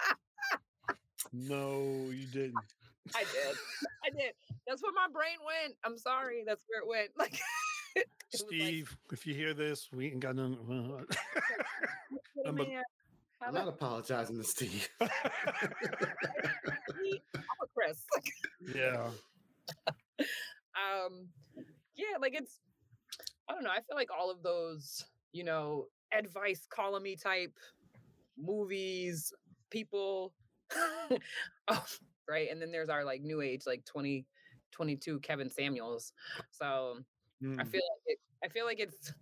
Oh. no, you didn't. I did. I did. That's where my brain went. I'm sorry. That's where it went. Like, it was like, Steve, if you hear this, we ain't got none. well, "What a I'm a- man. How I'm not apologizing to Steve. I'm a Chris. Yeah. um yeah like it's i don't know i feel like all of those you know advice columny type movies people oh, right and then there's our like new age like 20 22 kevin samuels so i Mm. feel like it, i feel like it's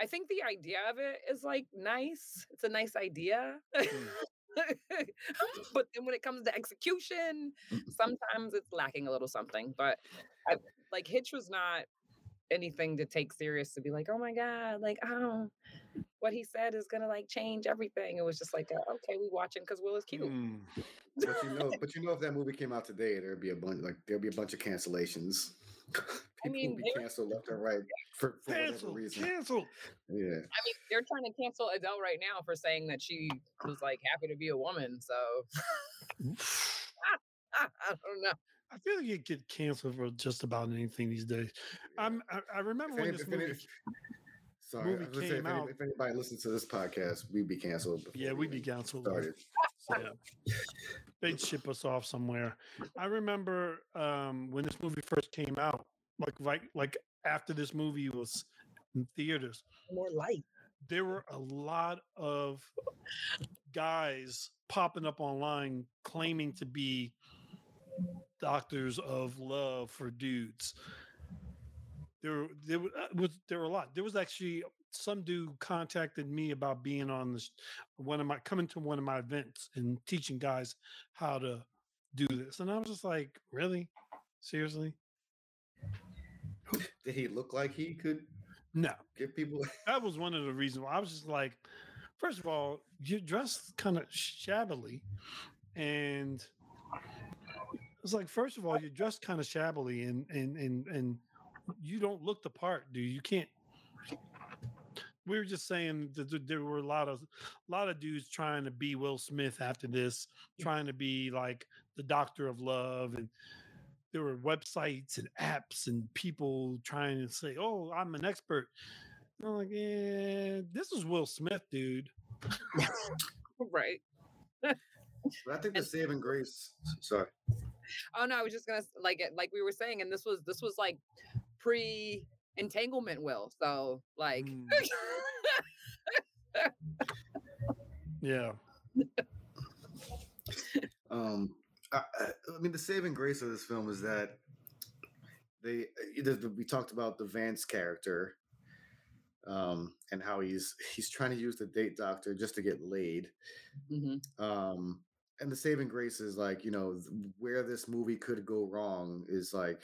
i think the idea of it is like nice it's a nice idea. But then when it comes to execution sometimes it's lacking a little something but I, like hitch was not anything to take serious to be like oh my god like oh what he said is gonna like change everything. It was just like a, okay we watching because will is cute. Mm. But you know, but you know, if that movie came out today, there'd be a bunch like there'd be a bunch of cancellations. People mean, be canceled left and right for, for whatever Cancel, reason. cancel. Yeah. i mean they're trying to cancel adele right now for saying that she was like happy to be a woman so i don't know I feel like you get canceled for just about anything these days. I'm, I, I remember If when any- this if any- movie. Sorry, movie I was gonna say, came if, any, out- if anybody listens to this podcast, we'd be canceled. Yeah, we'd be canceled. started. So, yeah. They'd ship us off somewhere. I remember um, when this movie first came out, like right, like after this movie was in theaters, more light there were a lot of guys popping up online claiming to be doctors of love for dudes. There, there uh, was there were a lot. There was actually some dude contacted me about being on this one of my coming to one of my events and teaching guys how to do this, and I was just like, really, seriously? Did he look like he could No, give people? that was one of the reasons why I was just like, first of all, you're dressed kind of shabbily, and it's like, first of all, you're dressed kind of shabbily, and and and and you don't look the part, dude. You can't. We were just saying that there were a lot of a lot of dudes trying to be Will Smith after this, trying to be like the Doctor of Love, and there were websites and apps and people trying to say, "Oh, I'm an expert." I'm like, yeah, this is Will Smith, dude. right But I think the saving grace. Sorry. Oh no, I was just gonna like it, like we were saying, and this was this was like pre entanglement will. So like Mm, yeah. Um, I, I I mean, the saving grace of this film is that they we talked about the Vance character, um, and how he's he's trying to use the date doctor just to get laid. Mhm. Um, and the saving grace is like you know th- where this movie could go wrong is like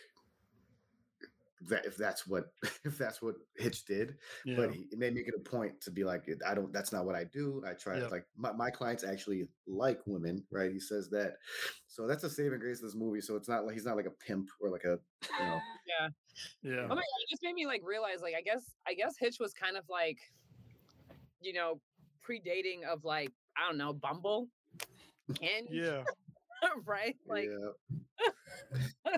that if that's what if that's what Hitch did, Yeah. but he, it made me get a point to be like I don't that's not what I do. I try Yep. like my, my clients actually like women, right? He says that, so that's a saving grace of this movie. So it's not like he's not like a pimp or like a you know yeah. yeah. Oh my god, it just made me like realize like I guess I guess Hitch was kind of like you know predating of like I don't know Bumble. Can Yeah. right? Like yeah.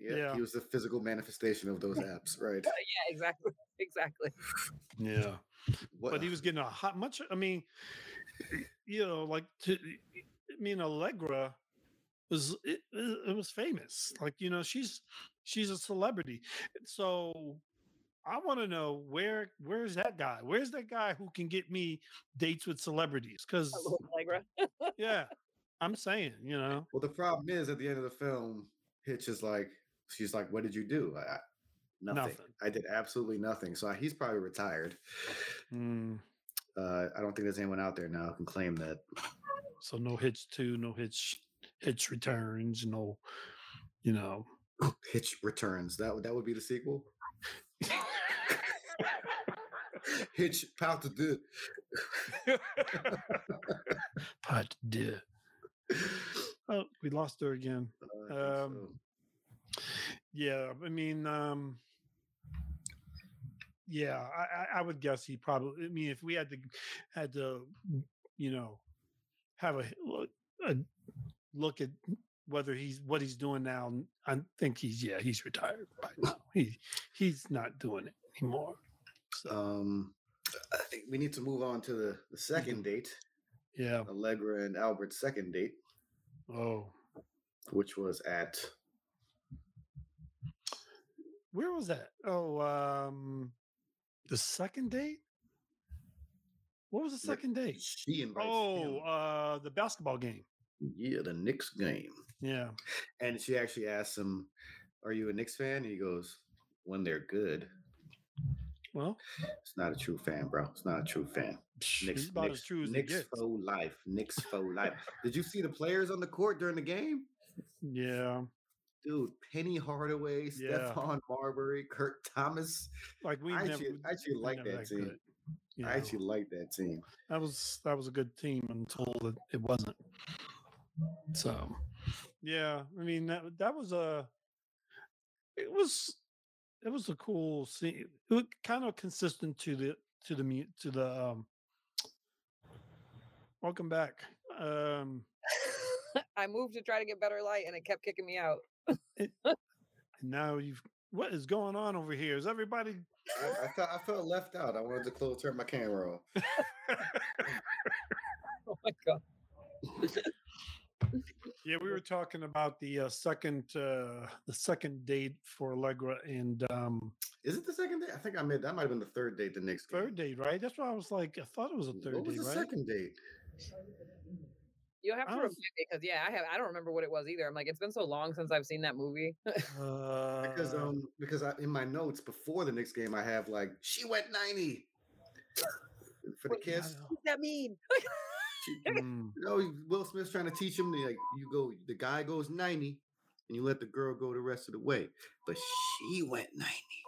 Yeah, Yeah. he was the physical manifestation of those apps, right? yeah, exactly, exactly. Yeah. What, But he was getting a hot much. I mean, you know, like to, I mean, Allegra was it, it it was famous. Like you know, she's she's a celebrity. So I want to know where where's that guy? Where's that guy who can get me dates with celebrities? Because A Allegra. yeah, I'm saying, you know, Well, the problem is at the end of the film, Hitch is like, she's like, "What did you do?" I, nothing. Nothing. I did absolutely nothing. So he's probably retired. mm, Uh, I don't think there's anyone out there now who can claim that. so no hitch two, no hitch hitch returns, no, you know. Hitch returns. That would that would be the sequel. Hitch Pout to do. Pot de. Oh, we lost her again. Um, Yeah, I mean, um, yeah, I, I- would guess he probably. I mean, if we had to had to, you know, have a look, a look at whether he's what he's doing now, I think he's yeah he's retired by now. He he's not doing it anymore. So Um, I think we need to move on to the, the 2nd date, yeah. Allegra and Albert's second date, Oh, which was at where was that? Oh, um, the second date. What was the second date? she invites Oh, him. uh, the basketball game. Yeah, the Knicks game. Yeah. And she actually asks him, Are you a Knicks fan? And he goes, When they're good. Well, It's not a true fan, bro. It's not a true fan. Knicks, about Knicks, as true as Knicks for life. Knicks for life. Did you see the players on the court during the game? Yeah. Dude, Penny Hardaway, Yeah. Stephon Marbury, Kurt Thomas. Like we I never, actually, I actually we like never that team. good, you I actually like that team. that was that was a good team until it, it wasn't. So, yeah, I mean that that was a it was it was a cool scene. It was kind of consistent to the to the mu- to the um. Welcome back. Um, I moved to try to get better light and it kept kicking me out. And now you've what is going on over here? Is everybody? I, I felt I felt left out. I wanted to close turn my camera off. Oh my god. Yeah, we were talking about the uh, second uh, the second date for Allegra and um, Is it the second date? I think I made that might have been the third date the Knicks game. third date, right? That's why I was like, I thought it was a third What was date, the right? second date? You'll have to was- remind me because yeah, I have I don't remember what it was either. I'm like, it's been so long since I've seen that movie. Uh, Because um because I, in my notes before the Knicks game I have like she went ninety for the What- yeah, I kiss. What does that mean? She, Mm, you know, Will Smith's trying to teach him. Like you go, the guy goes ninety, and you let the girl go the rest of the way. But she went ninety.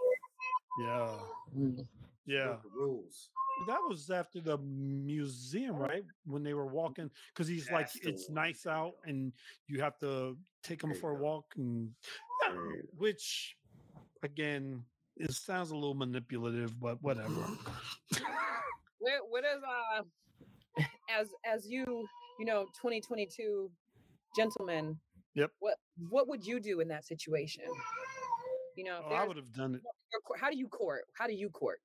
yeah, She yeah. the rules. That was after the museum, right? When they were walking, because he's like, That's the it's one. nice out, and you have to take him for a go. walk, and yeah, which, again, it sounds a little manipulative, but whatever. What what is uh as as you you know 2022 gentlemen? Yep. What what would you do in that situation? You know, if Oh, I would have done it. Your how do you court? How do you court?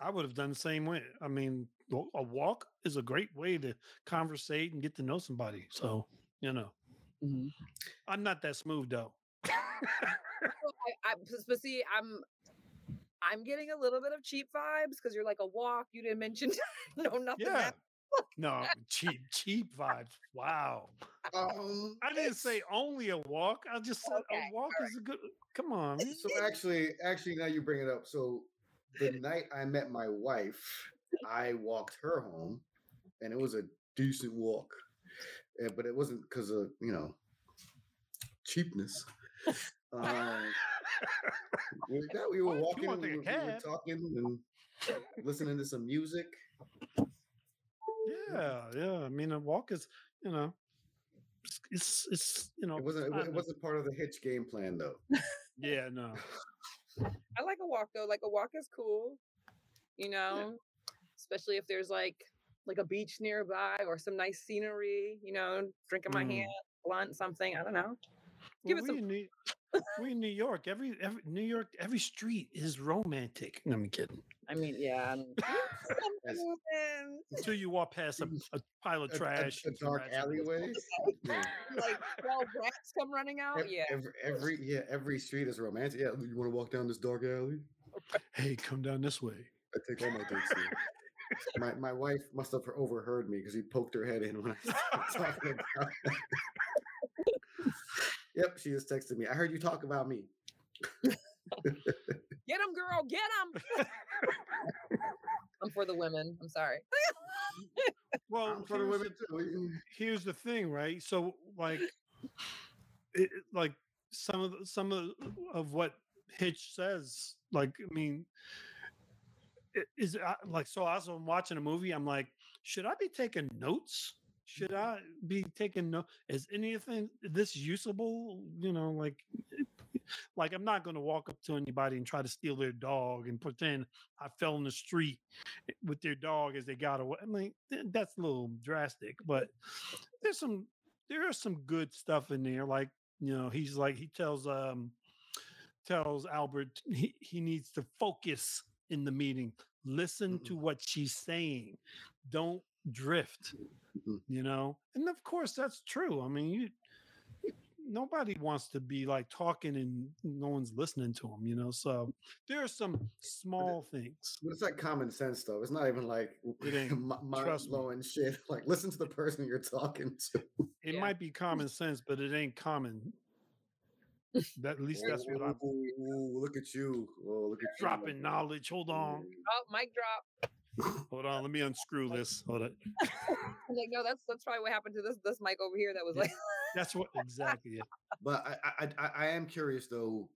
I would have done the same way. I mean, a walk is a great way to conversate and get to know somebody. So, you know, mm-hmm. I'm not that smooth though. I, I but- but see, I'm I'm getting a little bit of cheap vibes because you're like a walk. You didn't mention no nothing. yeah. happened. No, cheap, cheap vibes. Wow. Um, I didn't say only a walk. I just said Okay, a walk is a good. Come on. So actually, actually, now you bring it up. So the night I met my wife, I walked her home, and it was a decent walk, Eh, but it wasn't because of you know cheapness. Um, we, we were Well, if you walking, we, were- we were talking and listening to some music. Yeah, yeah. I mean, a walk is, you know, it's it's, it's you know, It wasn't. It, wa- fine it to- wasn't part of the Hitch game plan, though. Yeah, no. I like a walk though. Like a walk is cool. You know, especially if there's like like a beach nearby or some nice scenery. You know, drinking my Mm. hand, blunt, something. I don't know. Give Well, it some- we in New, we in New York. Every every New York, every street is romantic. No, I'm kidding. I mean, yeah. I'm- As- Something. Until you walk past a, a pile of A- a- trash, a, and dark rats alleyway. Like 12 rats come running out. Ev- Yeah. Every, every yeah, every street is romantic. Yeah, you want to walk down this dark alley? Hey, come down this way. I take all my dates there. My my wife must have overheard me because he poked her head in when I was talking about. yep, she just texted me. I heard you talk about me. Get him, girl. Get him. I'm for the women. I'm sorry. Well, I'm for the here's women too. here's the thing, right? So like, it, it- like some of the, some of of what Hitch says, like I mean, i- is it, like so. As I'm watching a movie, I'm like, should I be taking notes? Should I be taking note? Is anything this usable? You know, like Like I'm not going to walk up to anybody and try to steal their dog and pretend I fell in the street with their dog as they got away. I mean, that's a little drastic, but there's some there is some good stuff in there. Like you know, he's like he tells um tells Albert he, he needs to focus in the meeting. Listen to what she's saying. Don't drift. You know, and of course that's true. I mean, you- nobody wants to be like talking and no one's listening to them. You know, so there are some small things. But it's like common sense, though. It's not even like It ain't. mind Trust me. blowing shit. Like, listen to the person you're talking to. It Yeah. might be common sense, but it ain't common. That at least that's what I'm Ooh, ooh, look at you. Oh, look at you. dropping knowledge. Hold on, Oh, mic drop. hold on. Let me unscrew this. Hold it. Like, no, that's that's probably what happened to this this mic over here. That was Yeah. like, That's what exactly. it- But I, I, I, I am curious though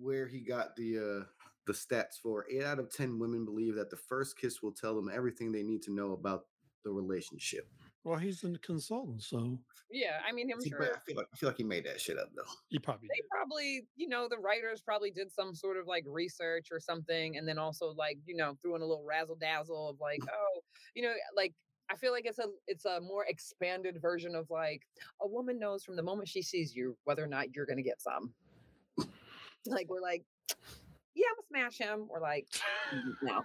where he got the uh, the stats for. Eight out of ten women believe that the first kiss will tell them everything they need to know about the relationship. Well, he's a consultant, so yeah. I mean, I'm See, sure I feel like I feel like he made that shit up though. he probably they did. probably, you know, the writers probably did some sort of like research or something, and then also like, you know, threw in a little razzle dazzle of like, oh, you know, like I feel like it's a it's a more expanded version of like a woman knows from the moment she sees you whether or not you're gonna get some. like we're like, yeah, I'm gonna smash him, We're like, "Mm, no,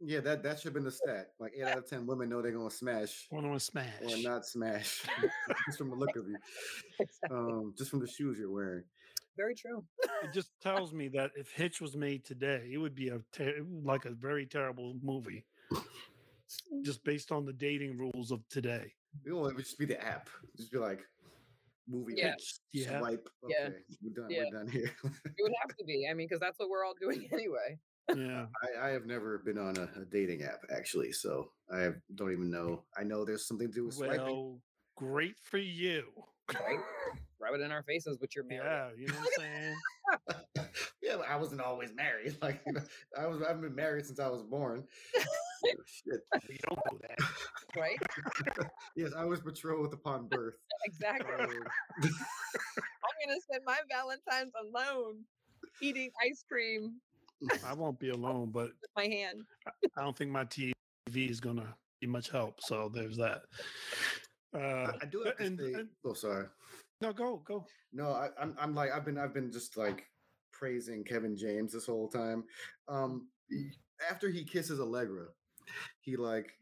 Yeah, that that should have been the stat. Like eight out of ten women know they're gonna smash Want to smash? or not smash, just from the look of you, exactly. um, just from the shoes you're wearing. very true. It just tells me that if Hitch was made today, it would be a ter- like a very terrible movie, Mm. just based on the dating rules of today. You know, it would just be the app. Just be like movie Yeah. pitch, Yeah. swipe. Yeah. We're done. Yeah. We're done here. It would have to be. I mean, because that's what we're all doing anyway. Yeah. I, I have never been on a, a dating app actually, so I have, don't even know. I know there's something to do with swiping. Well, great for you. Right? Rub it in our faces with your marriage. Yeah, you know what I'm saying. Yeah, but I wasn't always married. Like you know, I was, I've been married since I was born. Shit. You don't know that. Right? Yes, I was betrothed upon birth. Exactly. So, I'm gonna spend my Valentine's alone eating ice cream I won't be alone, but with my hand. I don't think my TV is gonna be much help. So there's that. Uh, I, I do have to and- say. and- oh, sorry. no, go go. No, I, I'm I'm like I've been I've been just like praising Kevin James this whole time. Um, after he kisses Allegra, he like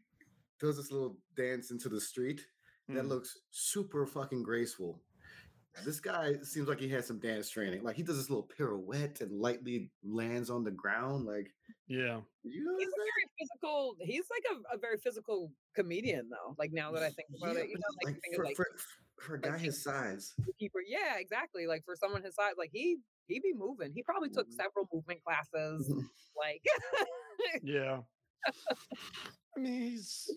does this little dance into the street that Mm. looks super fucking graceful. This guy seems like he has some dance training. Like he does this little pirouette and lightly lands on the ground. Like Yeah. you know, He's a very physical. He's like a, a very physical comedian, though. Like now that I think about it, you know, like, like for, of like for, for a like guy his size. keeper. Yeah, exactly. Like for someone his size, like he he be moving. He probably took Mhm. several movement classes. Like Yeah. I mean, he's.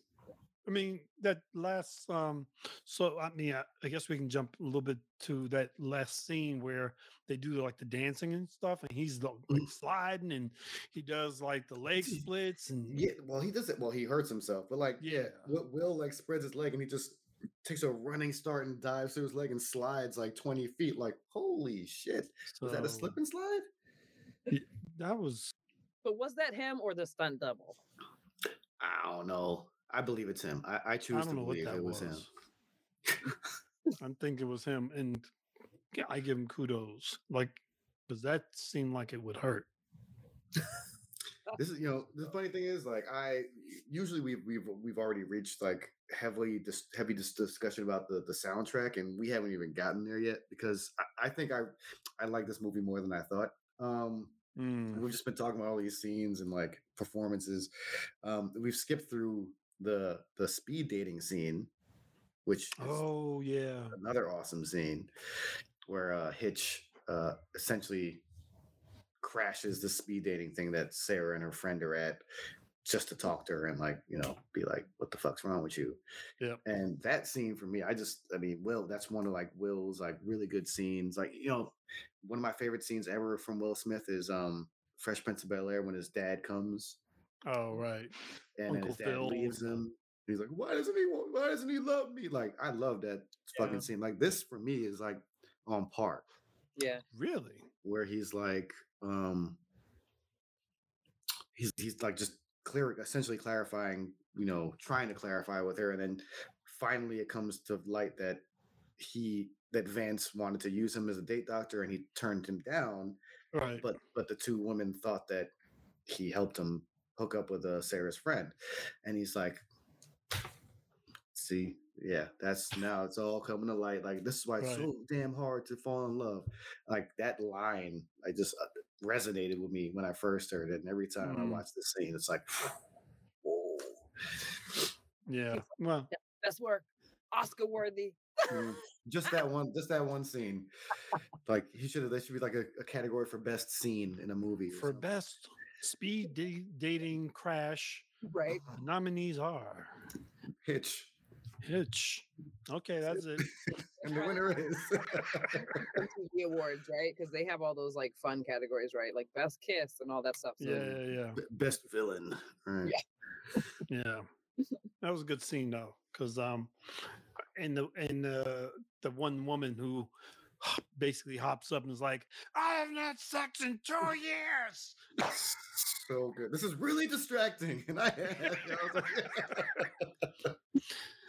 I mean, that last. Um. So I mean, I, I guess we can jump a little bit to that last scene where they do like the dancing and stuff, and he's like, like sliding, and he does like the leg splits, and Yeah, well, he does it. Well, he hurts himself, but like, yeah, Yeah. Will, Will like spreads his leg and he just takes a running start and dives through his leg and slides like twenty feet. Like, holy shit! Was that a so slip and slide? That was. but was that him or the stunt double? I don't know. I believe it's him. I, I choose I to don't know what believe that it was, was. him. I think it was him, and I give him kudos. Like, because that seemed like it would hurt. This is, you know, the funny thing is, like, I usually we've we've we've already reached like heavily dis- heavy dis- discussion about the the soundtrack, and we haven't even gotten there yet because I, I think I I like this movie more than I thought. Um, Mm. we've just been talking about all these scenes and like performances. Um, we've skipped through the the speed dating scene, which is Oh yeah. another awesome scene where uh, Hitch uh, essentially crashes the speed dating thing that Sarah and her friend are at just to talk to her and like you know be like what the fuck's wrong with you yeah and that scene for me i just i mean will that's one of like will's like really good scenes like you know one of my favorite scenes ever from will smith is um fresh prince of bel air when his dad comes Oh right. and then Uncle his dad Phil. leaves him he's like why doesn't he want, why doesn't he love me like i love that Yeah. fucking scene like this for me is like on par Yeah. Really? where he's like, um, he's he's like just clear, essentially clarifying, you know, trying to clarify with her, and then finally it comes to light that he that Vance wanted to use him as a date doctor, and he turned him down. Right. But but the two women thought that he helped him hook up with uh, Sarah's friend, and he's like, "See, yeah, that's now it's all coming to light. Like this is why it's Right. so damn hard to fall in love. Like that line, I just uh, resonated with me when I first heard it, and every time I Mhm. watch this scene, it's like, whoa. Yeah. Well, Best work. Oscar worthy. Mm, just that one, just that one scene. Like he should have. There should be like a, a category for best scene in a movie. for something. best speed da- dating crash, Right. nominees are Hitch, Hitch. Okay, that's it. and the winner is. MTV awards, right? Because they have all those like fun categories, right? Like best kiss and all that stuff. So Yeah, yeah, yeah. B- best villain. Right. Yeah, that was a good scene though, because um, and the and the the one woman who basically hops up and is like, "I haven't had sex in two years." So good. This is really distracting, and I, I was like,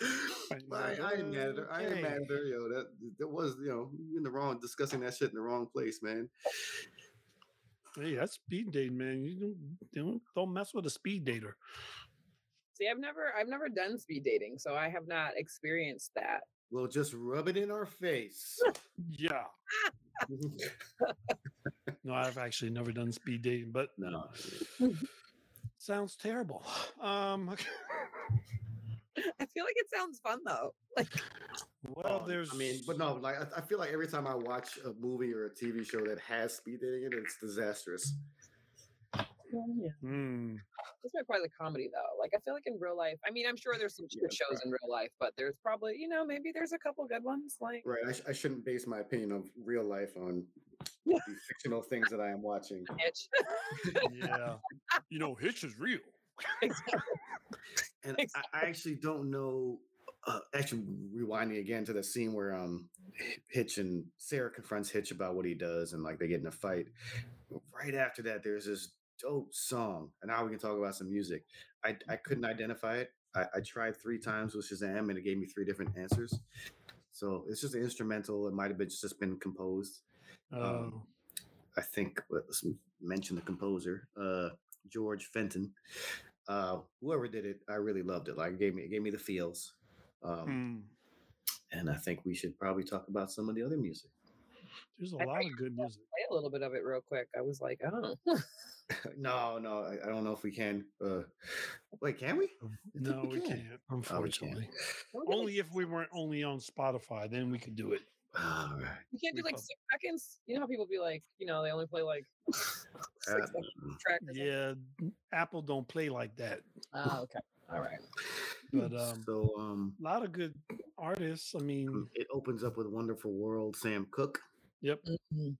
I, I ain't mad at her. I ain't mad at her. Yo, that that was you know you in the wrong discussing that shit in the wrong place, man. Hey, that's speed dating, man. You don't don't, don't mess with a speed dater. see, I've never I've never done speed dating, so I have not experienced that. Well, just rub it in our face. Yeah. No, I've actually never done speed dating, but no, sounds terrible. Um, I feel like it sounds fun though. Like well, there's. I mean, but no, like I, I feel like every time I watch a movie or a TV show that has speed dating in it, it's disastrous. Hmm. That's my part of the comedy though. Like I feel like in real life, I mean, I'm sure there's some shit shows in real life, but there's probably, you know, maybe there's a couple good ones. Like Right. I, sh- I shouldn't base my opinion of real life on the fictional things that I am watching. Hitch. yeah. You know, Hitch is real. And I, I actually don't know. Uh, actually, rewinding again to the scene where um H- Hitch and Sara confronts Hitch about what he does, and like they get in a fight. Right after that, there's this dope song, and now we can talk about some music. I I couldn't identify it. I, I tried three times with Shazam, and it gave me three different answers. So it's just an instrumental. It might have been just been composed. Oh, Um, I think let's mention the composer, uh, George Fenton. Uh, whoever did it, I really loved it. Like it gave me it gave me the feels. Um, hmm. and I think we should probably talk about some of the other music. There's a I lot of good music. play a little bit of it real quick. I was like, oh, no, no, I, I don't know if we can. Uh, wait, can we? No, we can't, Oh, we unfortunately. Only if we weren't only on Spotify, then we could do it. All right. you can't do like six seconds. You know how people be like, you know, they only play like six Uh, seconds track. or something? Yeah, Apple don't play like that. Oh, okay. All right. But um, so um, a lot of good artists. I mean, it opens up with "Wonderful World." Sam Cooke. yep. Mhm.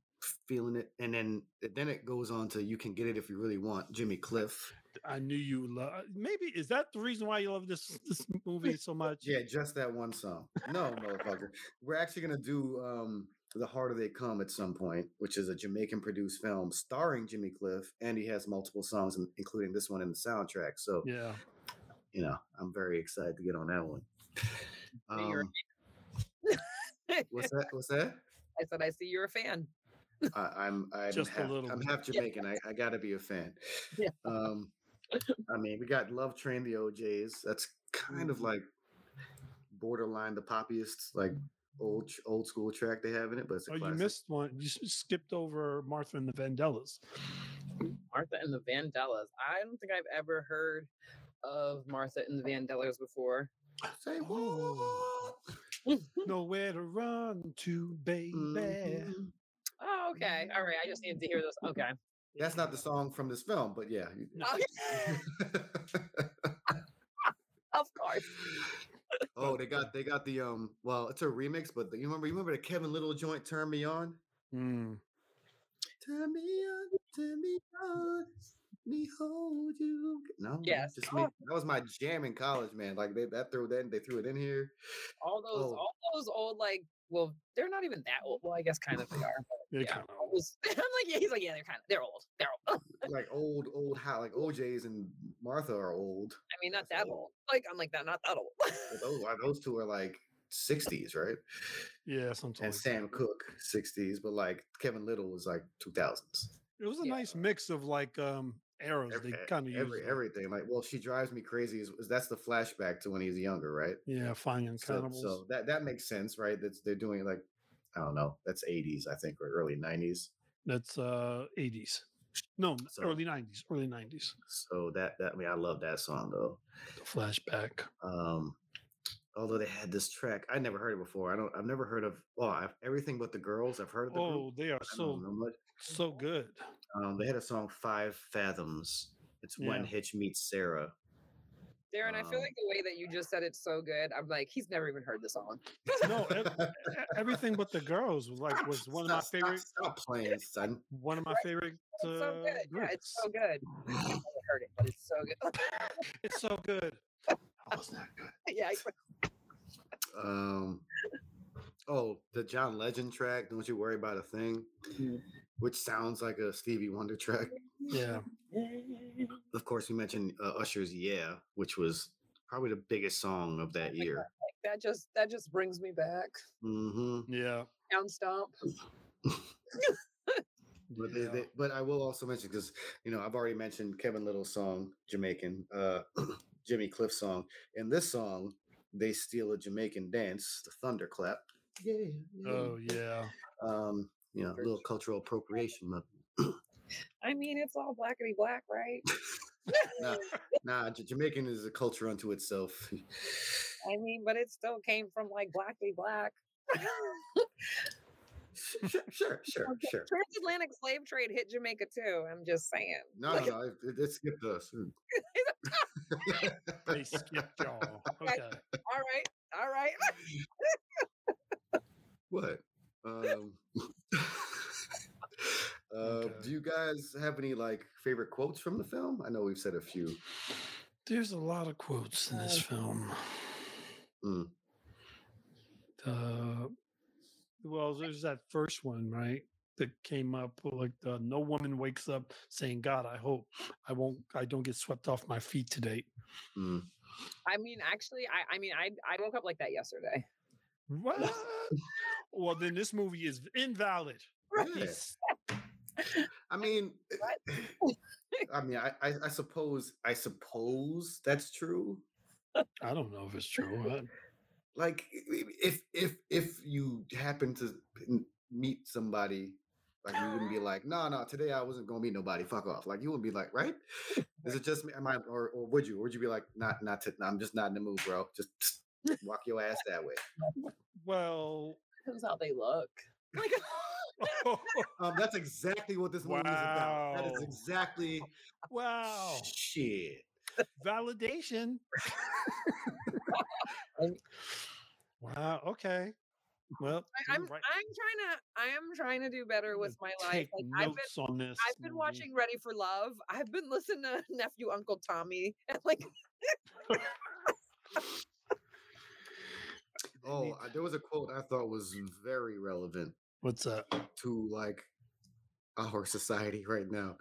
Feeling it, and then then it goes on to "You Can Get It If You Really Want." Jimmy Cliff. I knew you love. Maybe is that the reason why you love this this movie so much? Yeah, just that one song. No, motherfucker. We're actually gonna do um The Harder They Come at some point, which is a Jamaican produced film starring Jimmy Cliff, and he has multiple songs, including this one in the soundtrack. So Yeah. you know, I'm very excited to get on that one. See, you're a Um, what's that? What's that? I said, I see you're a fan. I, I'm I'm Just a half, little I'm half Jamaican. I, I got to be a fan. Yeah. Um, I mean, we got Love Train, the O'Jays. That's kind of like borderline the poppiest, like old old school track they have in it, but it's a Oh, you missed one. You skipped over Martha and the Vandellas. Martha and the Vandellas. I don't think I've ever heard of Martha and the Vandellas before. Say whoa. Nowhere to run to, baby. Mhm. Oh, okay. All right. I just needed to hear this. Okay. That's not the song from this film, but yeah. you- Of course. oh, they got they got the um. Well, it's a remix, but the, you remember you remember the Kevin Lyttle joint "Turn Me On." Mm. Turn me on, turn me on. Me hold you. No, Yes. just Oh. me. That was my jam in college, man. Like they that threw that they threw it in here. all those Oh. all those old like well they're not even that old well i guess kind of they are yeah kinda all i'm like yeah he's like yeah they're kind of they're old they're old like old, old how like O'Jays and Martha are old. i mean not That's that old. old like i'm like that not that old But those like, those two are like 60s, right? Yeah, sometimes. And Sam that. Cooke 60s, but like Kevin Lyttle was like 2000s. It was a Yeah. nice mix of like um eras. Every, they kind of used. every everything. Like, well, she drives me crazy. Is, is that's the flashback to when he's younger, right? yeah, finding So, cannibals. so that that makes sense, right? That's they're doing like I don't know. That's 80s, I think, or early 90s. That's uh 80s. No, So- early 90s. Early 90s. So that that I mean, I love that song though. The flashback. Um, although they had this track, I never heard it before. I don't. I've never heard of. Well, I've, everything but the girls. I've heard of the group. Oh, they are so don't know much. so good. Um, they had a song Five Fathoms. It's when Hitch meets Sara. Daron i feel Um, like the way that you just said it's so good i'm like he's never even heard the song No, ev- everything but the girls was like was one of my Stop- stop- favorite. Stop, playing, son. One of my favorite uh, it's so good yeah it's so good i've never heard it but it's so good It's so good. That was not good. yeah I- Um. Oh, the John Legend track. Don't you worry about a thing. Mm. Which sounds like a Stevie Wonder track. Yeah. Of course, we mentioned uh, Usher's "Yeah," which was probably the biggest song of that year. like that just that just brings me back Mm-hmm. Yeah. down stomp But they, yeah. they, but I will also mention because you know I've already mentioned Kevin Lyttle's song Jamaican, uh, Jimmy Cliff's song. In this song, they steal a Jamaican dance, the thunderclap. Yeah. yeah. Oh yeah. Um, you know, a little cultural appropriation. But i mean it's all blackety black right nah, nah, J- Jamaican is a culture unto itself. I mean, but it still came from like blackly black. sure, sure, sure, sure. Transatlantic slave trade hit Jamaica too. I'm just saying. No, no, no. It, it, it skipped us. They skipped y'all. Okay. All right, all right. What? Um, uh, Okay. Do you guys have any like favorite quotes from the film? I know we've said a few. There's a lot of quotes in this film. Mm. Uh, well, there's that first one, right? That came up like the no woman wakes up saying, "God, I hope I won't, I don't get swept off my feet today." Mm. I mean, actually, I, I mean, I, I woke up like that yesterday. What? Well, then this movie is invalid. Yeah. He's- I mean, I mean, I, I, I suppose, I suppose that's true. I don't know if it's true. but Like, i- i- if if if you happen to meet somebody, like you wouldn't be like, no, no, today I wasn't gonna meet nobody. Fuck off. Like you wouldn't be like, right? Is it just me? Am I, or, or would you? Or would you be like, not, not, to, I'm just not in the mood, bro. Just walk your ass that way. Well, Depends how they look. Like, Um, that's exactly what this movie is about. That is exactly wow, shit. validation. Um, wow. Okay. Well, I, you're I'm right. I'm trying to I am trying to do better with my life. Take Like I've been notes on this. I've been watching Ready for Love. I've been listening to nephew Uncle Tommy and like Oh, there was a quote I thought was very relevant What's that? to like our society right now.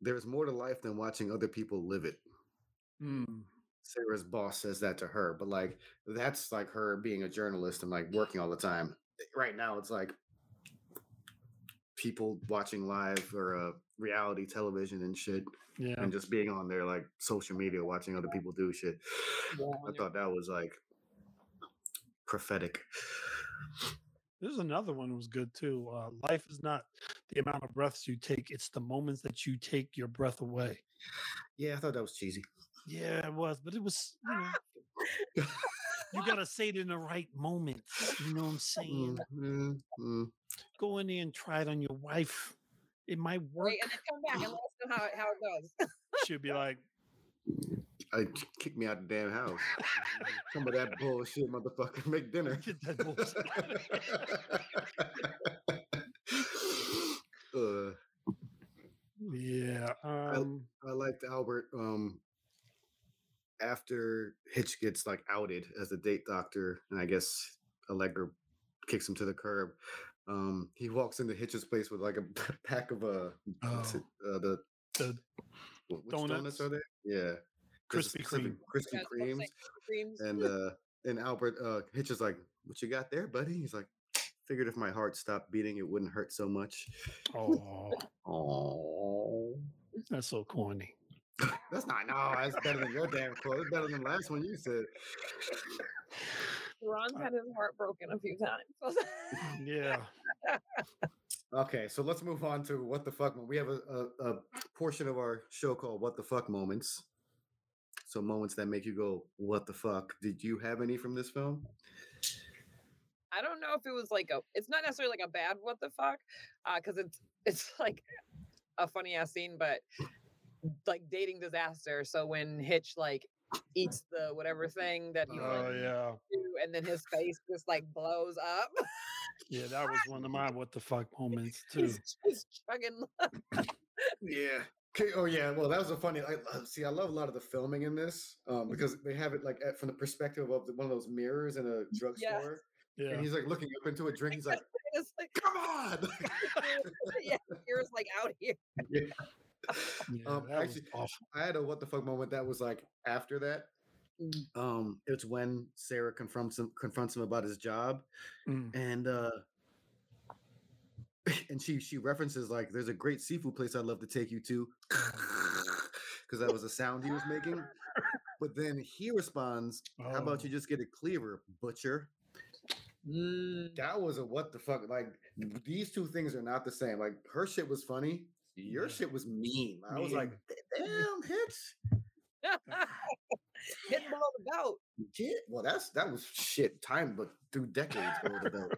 There's more to life than watching other people live it. Hmm. Sara's boss says that to her, but like that's like her being a journalist and like working all the time. Right now, it's like people watching live or uh, reality television and shit, Yeah. and just being on their like social media watching other people do shit. I thought that was like prophetic. There's another one that was good too. Uh, Life is not the amount of breaths you take; it's the moments that you take your breath away. Yeah, I thought that was cheesy. Yeah, it was, but it was. You, know, you gotta say it in the right moment. You know what I'm saying? Mm, mm, Go in there and try it on your wife. It might work. wait and then come back and let us know how it, how it goes. She'll be like, I kick me out the damn house. Some of that bullshit, motherfucker. Make dinner. "Get that bullshit out of here." uh, "Yeah." Um, I liked Albert. Um, after Hitch gets like outed as the date doctor, and I guess Allegra kicks him to the curb. Um, he walks into Hitch's place with like a pack of uh, Oh. uh the The donuts. donuts? are there? Yeah, Krispy Kreme. Krispy Yeah, Kremes, creams. and uh, and Albert uh, Hitch is like, "What you got there, buddy?" He's like, "Figured if my heart stopped beating, it wouldn't hurt so much." Oh, Oh, that's so corny. that's not no. That's better than your damn quote. It's better than the last one you said. Ron's had his heart broken a few times. Yeah. Okay, so let's move on to what the fuck. We have a, a, a portion of our show called "What the Fuck" moments. So moments that make you go, "What the fuck?" Did you have any from this film? I don't know if it was like a. It's not necessarily like a bad what the fuck, uh, because it's it's like a funny ass scene, but like dating disaster. So when Hitch like eats the whatever thing that he Oh yeah. to, and then his face just like blows up. Yeah, that was one of my what the fuck moments too. He's just chugging. Yeah. Okay. Oh yeah. Well, that was a funny. I, I- see, I love a lot of the filming in this um, because they have it like at, from the perspective of the, one of those mirrors in a drugstore, Yeah. and he's like looking up into a drink. He's like, it's like, "Come on!" yeah, ears like out here. Yeah. yeah um, that actually, was awful. I had a what the fuck moment that was like after that. Mm. Um, it's when Sara confronts him confronts him about his job, Mm. and uh and she she references like there's a great seafood place I'd love to take you to because that was a sound he was making. But then he responds, "How about you Oh. just get a cleaver, butcher?" Mm. That was a what the fuck. Like these two things are not the same. Like her shit was funny. Your Yeah. shit was mean. I was like, damn, Hitch. Hitting below the belt. Shit. Well, that's that was shit. Time, but through decades below the belt.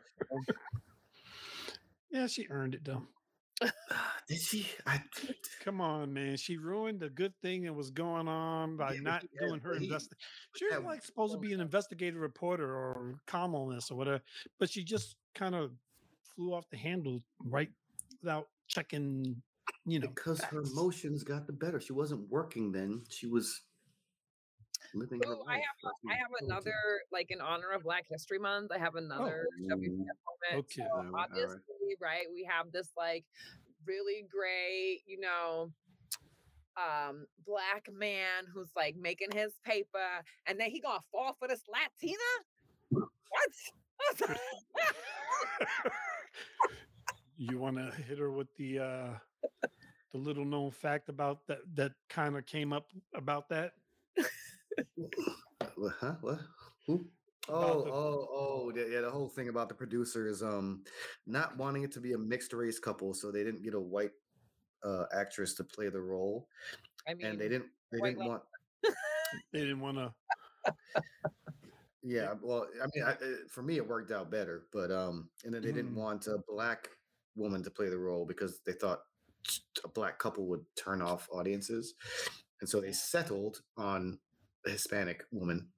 Yeah, she earned it though. Did she? I Come on, man. She ruined a good thing that was going on by Yeah, not he had- doing her but he- invest. She was like supposed to be an investigative reporter or columnist or whatever, but she just kind of flew off the handle right without checking, you know. because her emotions got the better. She wasn't working then. She was living her Ooh, I life. have That's I have I'm told to. another like in honor of Black History Month. I have another oh, WTF moment. Okay. So All right, all right. right, we have this like really great, you know, um, black man who's like making his paper, and then he gonna fall for this Latina. What? you want to hit her with the uh the little known fact about that that kind of came up about that? What, huh? What? Who? About Oh, the- oh, oh, the- yeah. The whole thing about the producers, um, not wanting it to be a mixed race couple, so they didn't get a white uh actress to play the role, I mean, and they didn't, they didn't lady. want. They didn't want to. Yeah, well, I mean, I, uh, for me, it worked out better, but um, and then they didn't Mm. want a black woman to play the role because they thought a black couple would turn off audiences, and so they settled on a Hispanic woman.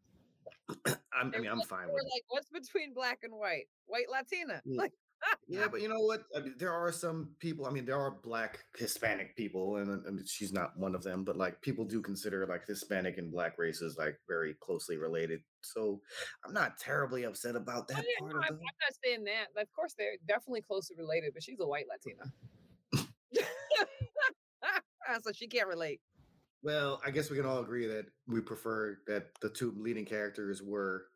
I'm, I mean, I'm fine with were it. like, what's between black and white? White Latina. Yeah. Like, Yeah, but you know what? I mean, there are some people. I mean, there are black Hispanic people, and, and she's not one of them. But like, people do consider like Hispanic and black races like very closely related. So I'm not terribly upset about oh, that yeah, part no, of I'm. I'm not saying that. Of course, they're definitely closely related, but she's a white Latina. so she can't relate. Well, I guess we can all agree that we prefer that the two leading characters were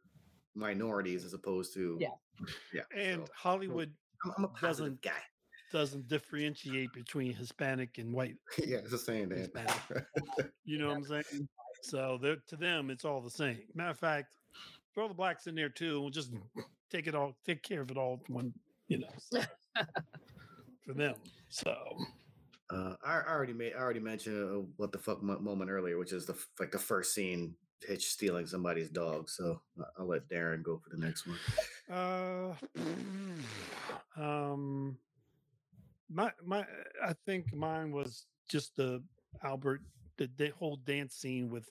minorities as opposed to Yeah. yeah. And so Hollywood I'm, I'm a positive doesn't- guy. doesn't differentiate between Hispanic and white. yeah, it's the same Dan. Hispanic. You know what I'm saying? So they're, to them, it's all the same. Matter of fact, throw the blacks in there too. We'll just take it all, take care of it all when you know so, for them. So Uh, I, I already made. I already mentioned uh, what the fuck moment earlier, which is the like the first scene, Hitch stealing somebody's dog. So I'll let Daron go for the next one. Uh, um, my my, I think mine was just the Albert the, the whole dance scene with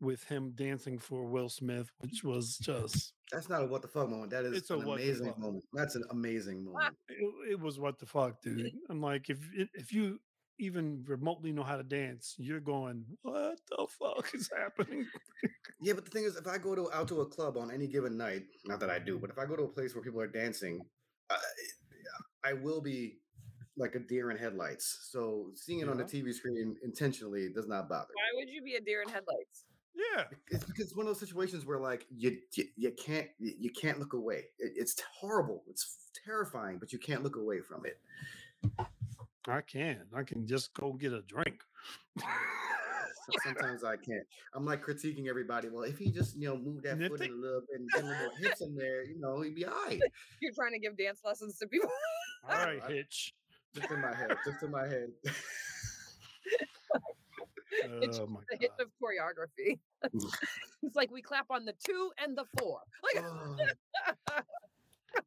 with him dancing for Will Smith, which was just That's not a what the fuck moment. That is It's a an what the amazing fuck. moment. That's an amazing moment. it, it was what the fuck, dude. I'm like, if if you even remotely know how to dance, you're going, "What the fuck is happening?" Yeah, but the thing is, if I go to out to a club on any given night, not that I do, but if I go to a place where people are dancing, I, I will be like a deer in headlights. So seeing it on the TV screen intentionally does not bother. Why would you be a deer in headlights? Yeah, It's because it's one of those situations where like you you, you can't you you can't look away. It, it's horrible. It's terrifying, but you can't look away from it. I can. I can just go get a drink. Sometimes I can't. I'm like critiquing everybody. Well, if he just you know moved that foot in a little bit and get a little more hips in there, you know, he'd be all right. You're trying to give dance lessons to people. All right, I- Hitch. Just in my head. Just in my head. It's Oh my the hit of choreography. it's like we clap on the two and the four. Like Oh.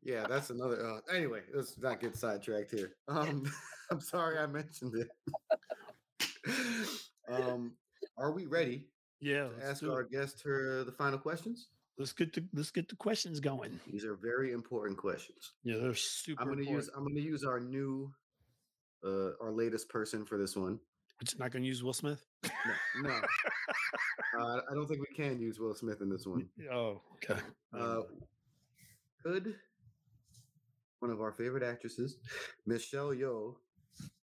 yeah, that's another. Uh, anyway, let's not get sidetracked here. Um, I'm sorry I mentioned it. um, are we ready Yeah, to ask our it. guest her the final questions? Let's get the let's get the questions going. These are very important questions. Yeah, they're super. I'm gonna use. I'm gonna use our new, uh, our latest person for this one. But you're not gonna use Will Smith. No, no. uh, I don't think we can use Will Smith in this one. Oh, okay. Uh, could one of our favorite actresses, Michelle Yeoh,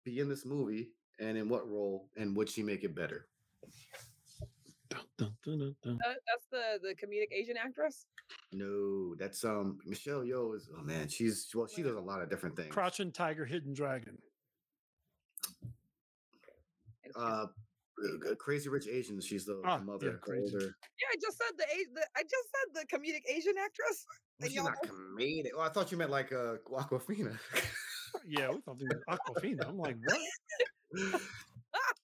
be in this movie, and in what role, and would she make it better? Dun, dun, dun, dun, dun. that, that's the the comedic Asian actress. No, that's um Michelle Yeoh is oh man, she's well she does a lot of different things. Crouching Tiger, Hidden Dragon. It's just- Uh, uh, Crazy Rich Asians. She's the, the Ah, yeah, mother, Crazy yeah, I just said the, A- the I just said the comedic Asian actress. Well, she's not comedic. Oh, I thought you meant like uh, Awkwafina. Yeah, we thought it was Awkwafina. I'm like, what?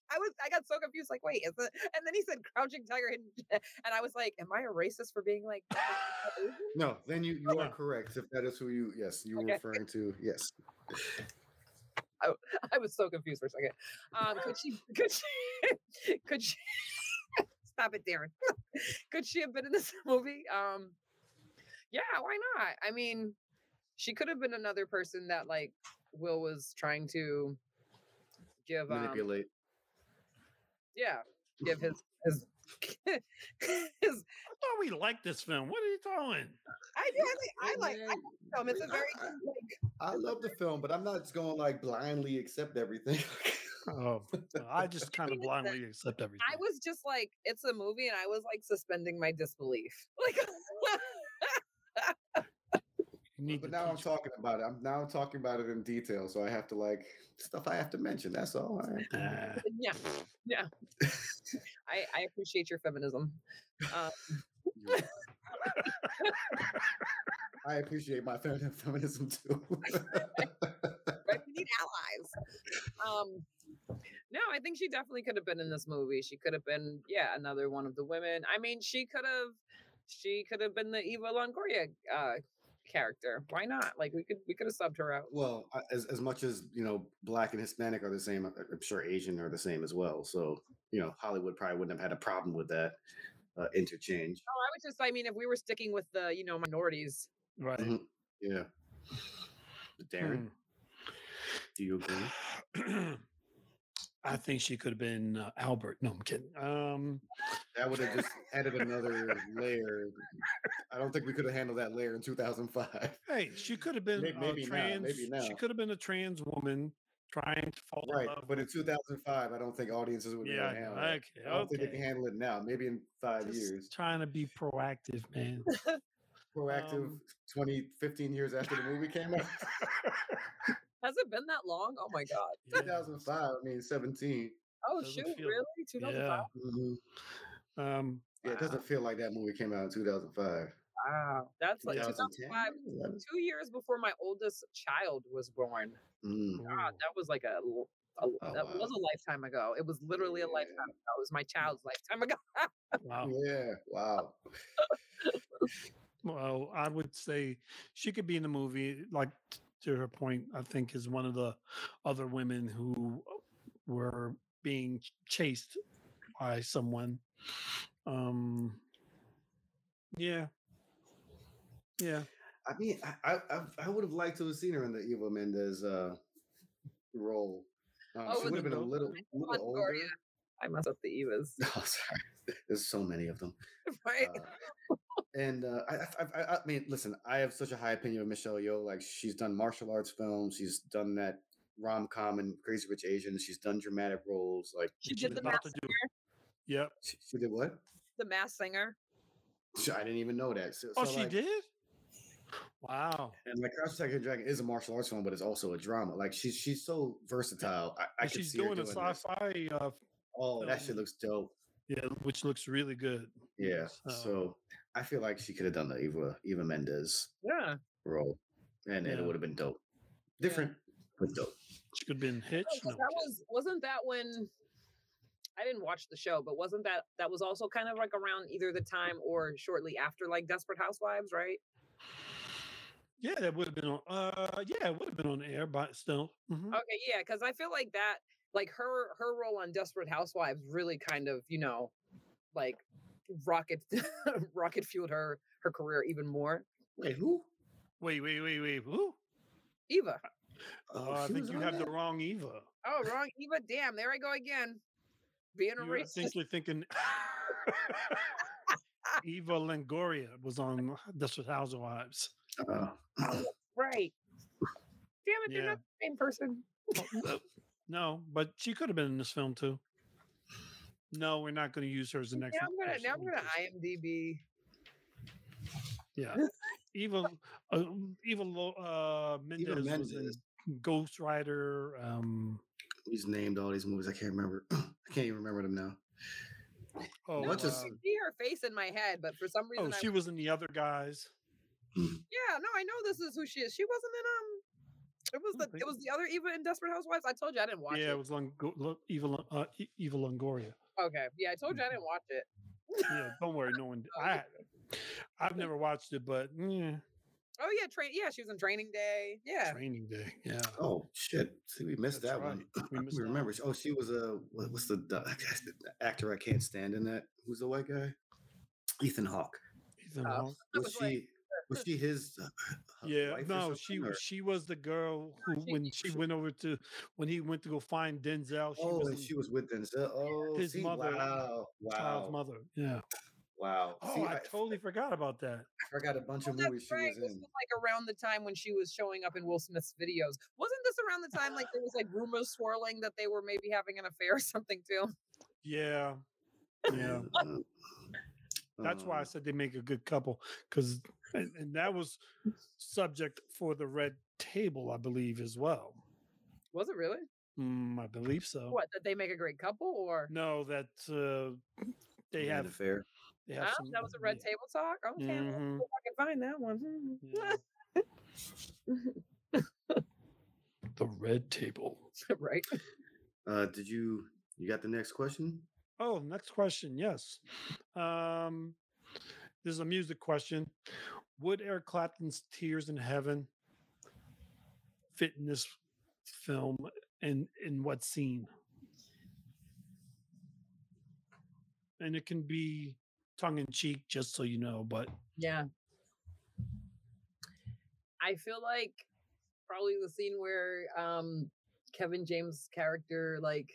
I was I got so confused. Like, wait, is it? And then he said Crouching Tiger, Hidden Dra- and I was like, am I a racist for being like? No, then you you are correct. If that is who you yes you were Okay. referring to yes. I was so confused for a second. Um, could she? Could she? Could she? Stop it, Daron. could she have been in this movie? Um, yeah, why not? I mean, she could have been another person that like Will was trying to give. Um, Manipulate. yeah, give his his. his I thought we liked this film. What are you doing? I do. I, think, I like. I like the film. It's a I- very I- like. I love the film, but I'm not just going to like blindly accept everything. Oh, I just kind of mean, it's a- blindly accept everything. I was just like, it's a movie, and I was like suspending my disbelief. Like, need but now I'm teach- talking about it. I'm now I'm talking about it in detail, so I have to like stuff I have to mention. That's all. I have to mention. Ah, yeah, yeah. I I appreciate your feminism. Um, I appreciate my fem- feminism too. right? We need allies. Um, no, I think she definitely could have been in this movie. She could have been, yeah, another one of the women. I mean, she could have, she could have been the Eva Longoria uh, character. Why not? Like we could, we could have subbed her out. well, as as much as you know, black and Hispanic are the same. I'm sure Asian are the same as well. So you know, Hollywood probably wouldn't have had a problem with that uh, interchange. Oh, I was just, I mean, if we were sticking with the, you know, minorities, right. Mhm. Yeah. Daron, do you agree? Hmm. I think she could have been uh, Albert. No, I'm kidding. Um, That would have just added another layer. I don't think we could have handled that layer in 2005. hey, she could have been May- a maybe not, trans. maybe She could have been a trans woman trying to fall Right, in love. but in 2005, I don't think audiences would be able yeah, to handle okay, it. I don't think they can okay. handle it now. Maybe in five Just years. trying to be proactive, man. Proactive um, 20, 15 years after the movie came out. has it been that long? Oh my God. Yeah. 2005, I mean 17. Oh Doesn't shoot, feel- really? 2005? Yeah. Mhm. Um, Yeah, it doesn't feel like that movie came out in 2005. Wow. That's like 2005, two years before my oldest child was born. Mm. God, that was like a, l- a- Oh, that wow. was a lifetime ago. It was literally a lifetime ago. It was my child's lifetime ago. wow. Yeah, wow. Well, I would say she could be in the movie. Like to her point, I think is one of the other women who were being chased by someone. Um, yeah, yeah. I mean, I I, I- I would have liked to have seen her in the Eva Mendes uh, role. Um, Oh, she would have been a little, a little older. Longoria. I messed up the Evas. Oh, sorry. There's so many of them. right? Uh, and uh, I, I, I, I mean, listen, I have such a high opinion of Michelle Yeoh. Like, she's done martial arts films. She's done that rom com and Crazy Rich Asians. She's done dramatic roles. Like, she did the about mass to do- singer. Yep. she, she did what? The mass singer. I didn't even know that. So, Oh, so, she like- did. Wow. And like Crouch Attack the Dragon is a martial arts film, but it's also a drama. Like she's she's so versatile. I, I can she's see her doing a sci-fi. Uh, Oh, that film. shit looks dope. yeah, which looks really good. Yeah. So- So I feel like she could have done the Eva Eva Mendes Yeah. role, and, and Yeah. it would have been dope. Different, but dope. She could have been Hitch. Oh, 'cause No, that was wasn't that when I didn't watch the show, but wasn't that that was also kind of like around either the time or shortly after like Desperate Housewives, right? Yeah, that would have been on. Uh, yeah, it would have been on air, but still. Mhm. Okay, yeah, because I feel like that, like her her role on Desperate Housewives, really kind of you know, like rocket rocket fueled her her career even more. Wait, who? Wait, wait, wait, wait. Who? Eva. Oh, I think you on have the wrong Eva. Oh, wrong Eva. Damn, there I go again, being a You, I racist. think you're thinking Eva Longoria was on Desperate Housewives. Uh, Right. Damn it, they're Yeah. not the same person. No, but she could have been in this film too. No, we're not going to use her as the next. Now I'm gonna now I'm gonna IMDb. Yeah, Eva, uh, Eva Lo- uh, Mendes, was in Mendes. Ghost Rider. Um, he's named all these movies. I can't remember. I can't even remember them now. oh, No, What's I his- um, see her face in my head, but for some reason, oh, I she was in the other guys. Yeah, no, I know this is who she is. She wasn't in um. It was the Okay. it was the other Eva in Desperate Housewives. I told you I didn't watch yeah, it it. was Long- Lo- Eva, uh, Eva Longoria. Okay, yeah, I told you I didn't watch it. Yeah, don't worry, no one. I, I've never watched it, but yeah, Oh yeah, train. Yeah, she was in Training Day. Yeah, Training Day. Yeah. Oh shit! See, we missed That's that one. We missed we remember. one. Oh, she was a what, what's the, the actor I can't stand in that? Who's the white guy? Ethan Hawke. Ethan Oh, Hawke. I Was was like, she? Was she his? Uh, uh, Yeah, wife no, she or- she was the girl who She- when she went over to when he went to go find Denzel. She Oh, was and in she was with Denzel. Oh, his see, mother, Wow, child's mother. Yeah. wow. Oh, See, I, I, totally forgot about that. I forgot a bunch Oh, of that's movies she right. was This in. was like around the time when she was showing up in Will Smith's videos. Wasn't this around the time like there was like rumors swirling that they were maybe having an affair or something too? Yeah. Yeah. Uh, That's why I um, said they make a good couple because and, and that was subject for the red table, I believe, as well. Was it really? Mm, I believe so. What that they make a great couple or? No, that uh, they Land have affair. they have Oh, some, that was a red yeah. table talk. Okay, let's Mhm. I can find that one. Yeah. The red table. right. Uh, did you you got the next question? Oh, next question. Yes. Um, this is a music question. Would Eric Clapton's Tears in Heaven fit in this film and in what scene? And it can be tongue in cheek, just so you know, but Yeah. I feel like probably the scene where um Kevin James' character like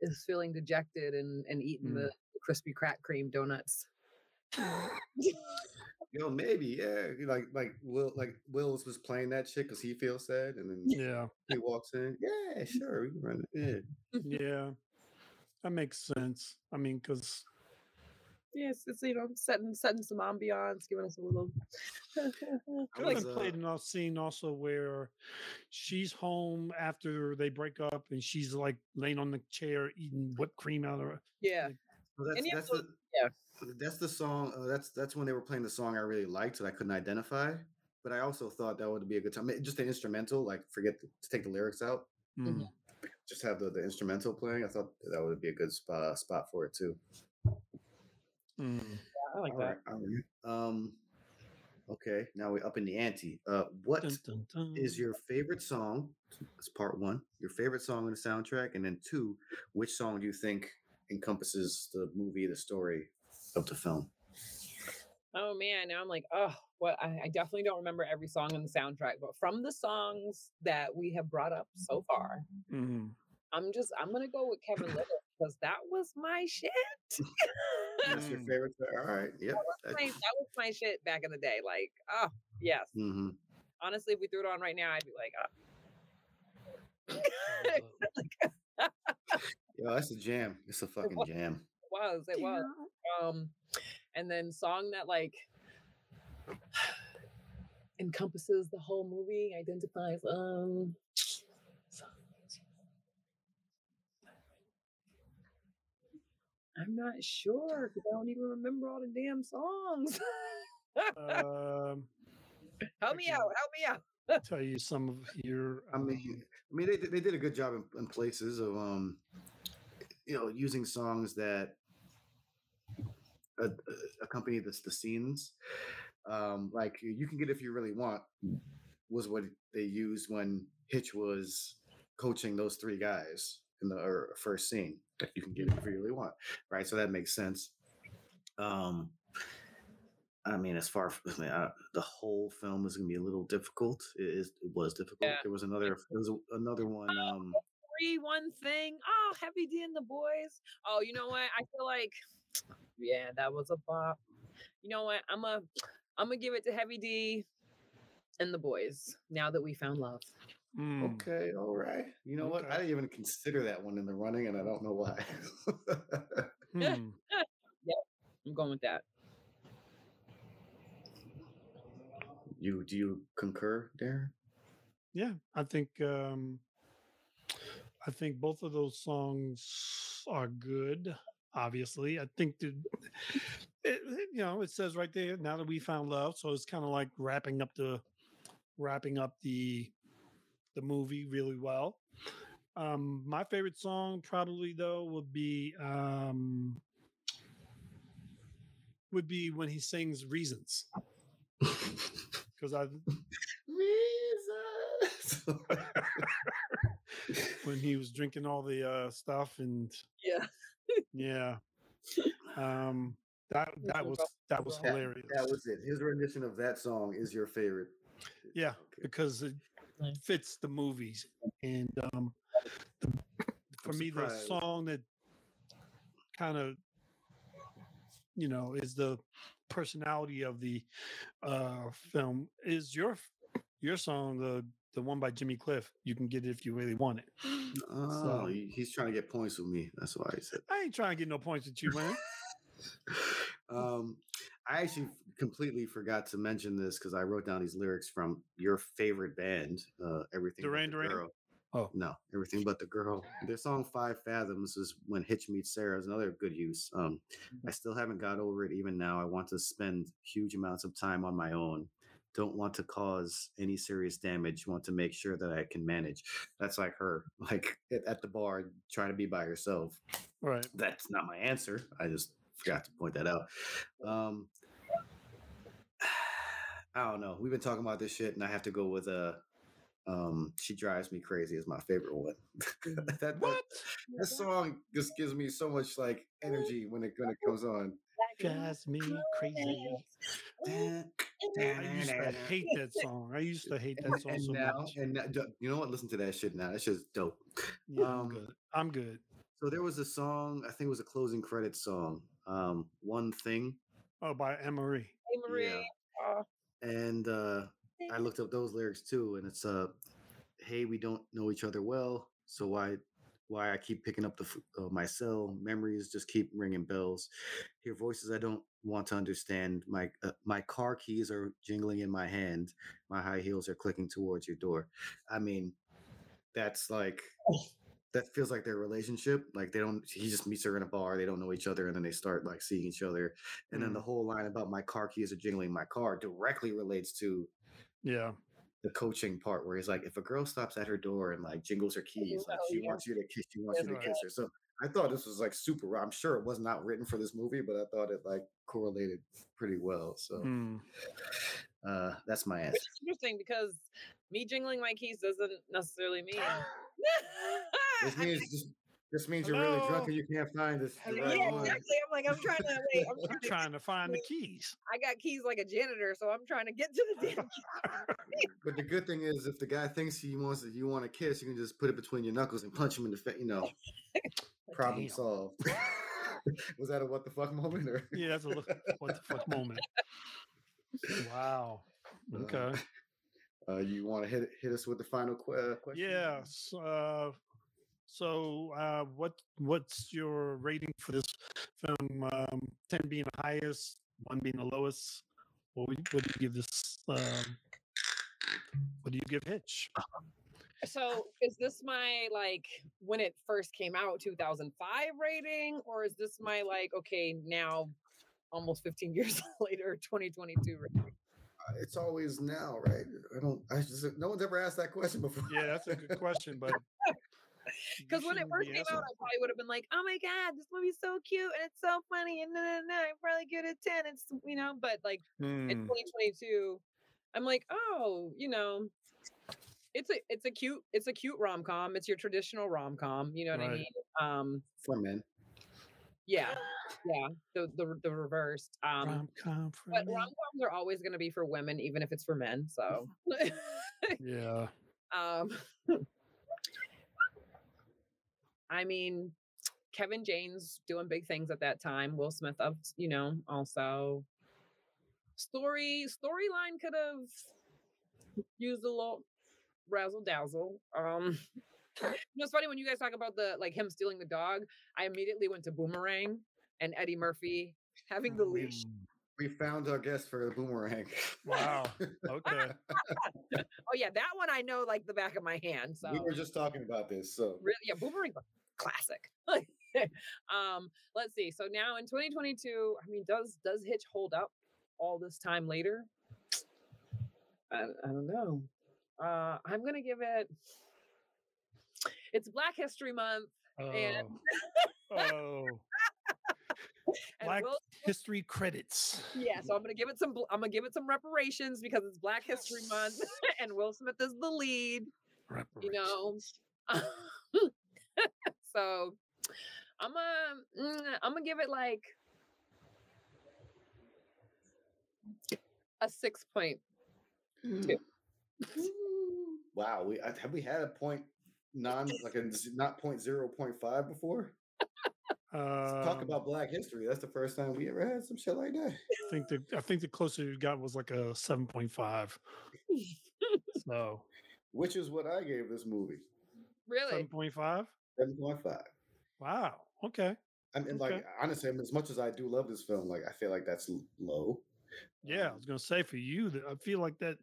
is feeling dejected and and eating Mm. the crispy crack cream donuts. Yo, maybe, yeah. Like like Will like Wills was playing that shit because he feels sad, and then yeah, he walks in. Yeah, sure, we can run it. Yeah. yeah, that makes sense. I mean, because Yes, it's you know setting setting some ambiance, giving us a little. I Like was, uh, played in a scene also where she's home after they break up and she's like laying on the chair eating whipped cream out of her. yeah, Well, that's that's so- the yeah. that's the song. Uh, that's that's when they were playing the song I really liked that I couldn't identify. But I also thought that would be a good time. Just an instrumental, like forget to, to take the lyrics out. Mm. Mhm. Just have the, the instrumental playing. I thought that would be a good spot spot for it too. Mm. I like All that. right, all right. Um, okay, now we're up in the ante. Uh, what Dun, dun, dun. is your favorite song? That's part one. Your favorite song on the soundtrack, and then two, which song do you think encompasses the movie, the story of the film? Oh man, now I'm like, oh, what? I, I definitely don't remember every song on the soundtrack, but from the songs that we have brought up so far, Mhm. I'm just I'm gonna go with Kevin Lyttle because that was my shit. That's your Mm. favorite. All right. Yep. my, that was my shit back in the day. Like, oh yes. hmm Honestly, if we threw it on right now, I'd be like, oh. Yo, that's a jam. It's a fucking jam. it was, it was. Um, and then song that like encompasses the whole movie, identifies. Um, I'm not sure because I don't even remember all the damn songs. Um, help me out! Help me out! tell you some of your. I mean, I mean, they did- they did a good job in, in places of um, you know, using songs that uh, uh, accompany the the scenes. Um, like you can get if you really want was what they used when Hitch was coaching those three guys in the first scene. That you can get if you really want, right? So that makes sense. Um, I mean, as far as I mean, uh, the whole film is going to be a little difficult. It is. It was difficult. Yeah. There was another. There was another one. Um, Three, one thing. Oh, Heavy D and the boys. Oh, you know what? I feel like, yeah, that was a bop. You know what? I'm a, I'm gonna give it to Heavy D and the boys. Now that we found love. mm, okay, all right. You know what? I didn't even consider that one in the running, and I don't know why. hmm. I'm going with that. you do you concur, Daron? Yeah, I think um I think both of those songs are good. Obviously, I think that it, you know it says right there. Now that we found love, so it's kind of like wrapping up the wrapping up the the movie really well. Um, my favorite song probably though would be um would be when he sings "Reasons" because I when he was drinking all the uh stuff and Yeah. yeah um that that was that was hilarious That was it. His rendition of that song is your favorite. yeah Okay. because it fits the movies and um the, for I'm me the song that kind of you know is the personality of the uh film is your your song the the one by Jimmy Cliff you can get it if you really want it Oh, So- he's trying to get points with me. That's why I said. I ain't trying to get no points with you man um, I actually completely forgot to mention this because I wrote down these lyrics from your favorite band, uh, Everything Duran Duran? Oh. no, Everything But the Girl. Their song Five Fathoms is when Hitch meets Sara is another good use. Um, I still haven't got over it even now. I want to spend huge amounts of time on my own. Don't want to cause any serious damage. Want to make sure that I can manage. That's like her, like at, the bar, trying to be by herself right that's not my answer. I just forgot to point that out. Um, I don't know. We've been talking about this shit, and I have to go with uh, um, "She Drives Me Crazy" is my favorite one. that, that what that song just gives me so much like energy when it when it comes on. Drives me crazy I used to hate that song. I used to hate that song and so now, much. and now- you know what? Listen to that shit now. That shit's dope. Yeah, I'm um, good. I'm good. So there was a song. I think it was a closing credits song. Um, one thing. Oh, by Amerie. Hey Marie. Yeah. Oh, and uh, I looked up those lyrics too, and it's uh, "Hey, we don't know each other well, so why, why I keep picking up the uh, my cell? Memories just keep ringing bells. Hear voices I don't want to understand. My uh, my car keys are jingling in my hand. My high heels are clicking towards your door. I mean, that's like." That feels like their relationship. Like they don't. He just meets her in a bar. They don't know each other, and then they start like seeing each other. And then Mm. the whole line about my car keys are jingling my car directly relates to Yeah. The coaching part where he's like, if a girl stops at her door and like jingles her keys, like she yeah. wants you to kiss, she wants you to That's kiss her. So I thought this was like super. I'm sure it was not written for this movie, but I thought it like correlated pretty well. So Mm. uh, that's my answer. which is interesting because me jingling my keys doesn't necessarily mean. This means just This means you're really drunk and you can't find this. the right yeah, one. exactly. I'm like, I'm trying to wait. I'm I'm trying to, trying to find the keys. I got keys like a janitor, so I'm trying to get to the damn. But the good thing is, if the guy thinks he wants to, you want to kiss, you can just put it between your knuckles and punch him in the face. You know, problem Damn. solved. Was that a what the fuck moment? Or Yeah, that's a look, what the fuck moment. Wow. Uh, Okay. uh, you want to hit hit us with the final que- uh, question? Yeah. s- Uh, so, uh, what what's your rating for this film? Um, Ten being the highest, one being the lowest. What would, what do you give this? Um, what do you give Hitch? So is this my like when it first came out 2005 rating or is this my like okay now almost 15 years later 2022 rating? Uh, It's always now, right? I don't. I just no one's ever asked that question before. Yeah, that's a good question, but you Because when it first came asking- out, I probably would have been like, "Oh my god, this movie's so cute and it's so funny and no, no, no, I'm probably good at ten. It's you know." But like in Hmm, 2022, I'm like, "Oh, you know, it's a it's a cute it's a cute rom com. It's your traditional rom com. You know what I mean? Um, For men. yeah, yeah, the the the reversed. Um, rom-com but rom coms are always going to be for women, even if it's for men. So, Yeah. um, I mean, Kevin James doing big things at that time. Will Smith, up, you know, also story storyline could have used a little razzle dazzle. Um, you know, it's funny when you guys talk about the like him stealing the dog. I immediately went to Boomerang and Eddie Murphy having the leash. We found our guest for the boomerang. Wow. Okay. Oh yeah, that one I know like the back of my hand. So we were just talking about this. So really, yeah, Boomerang's a classic. um, let's see. So now in 2022, I mean, does does Hitch hold up all this time later? I, I don't know. Uh, I'm gonna give it. It's Black History Month, and, Oh. oh. and Black Will, history credits. yeah. So I'm gonna give it some. I'm gonna give it some reparations because it's Black History Month, and Will Smith is the lead. You know. So I'm gonna mm, I'm gonna give it like a six point. Two. wow, we have we had a point non like a z- not point zero point five before? Talk Um, about Black History. That's the first time we ever had some shit like that. I think the I think the closer you got was like a seven point five. So Which is what I gave this movie. Really? seven point five. Seven point five. Wow. Okay. I mean, Okay. like honestly, I mean, as much as I do love this film, like I feel like that's low. Yeah, I was gonna say for you that I feel like that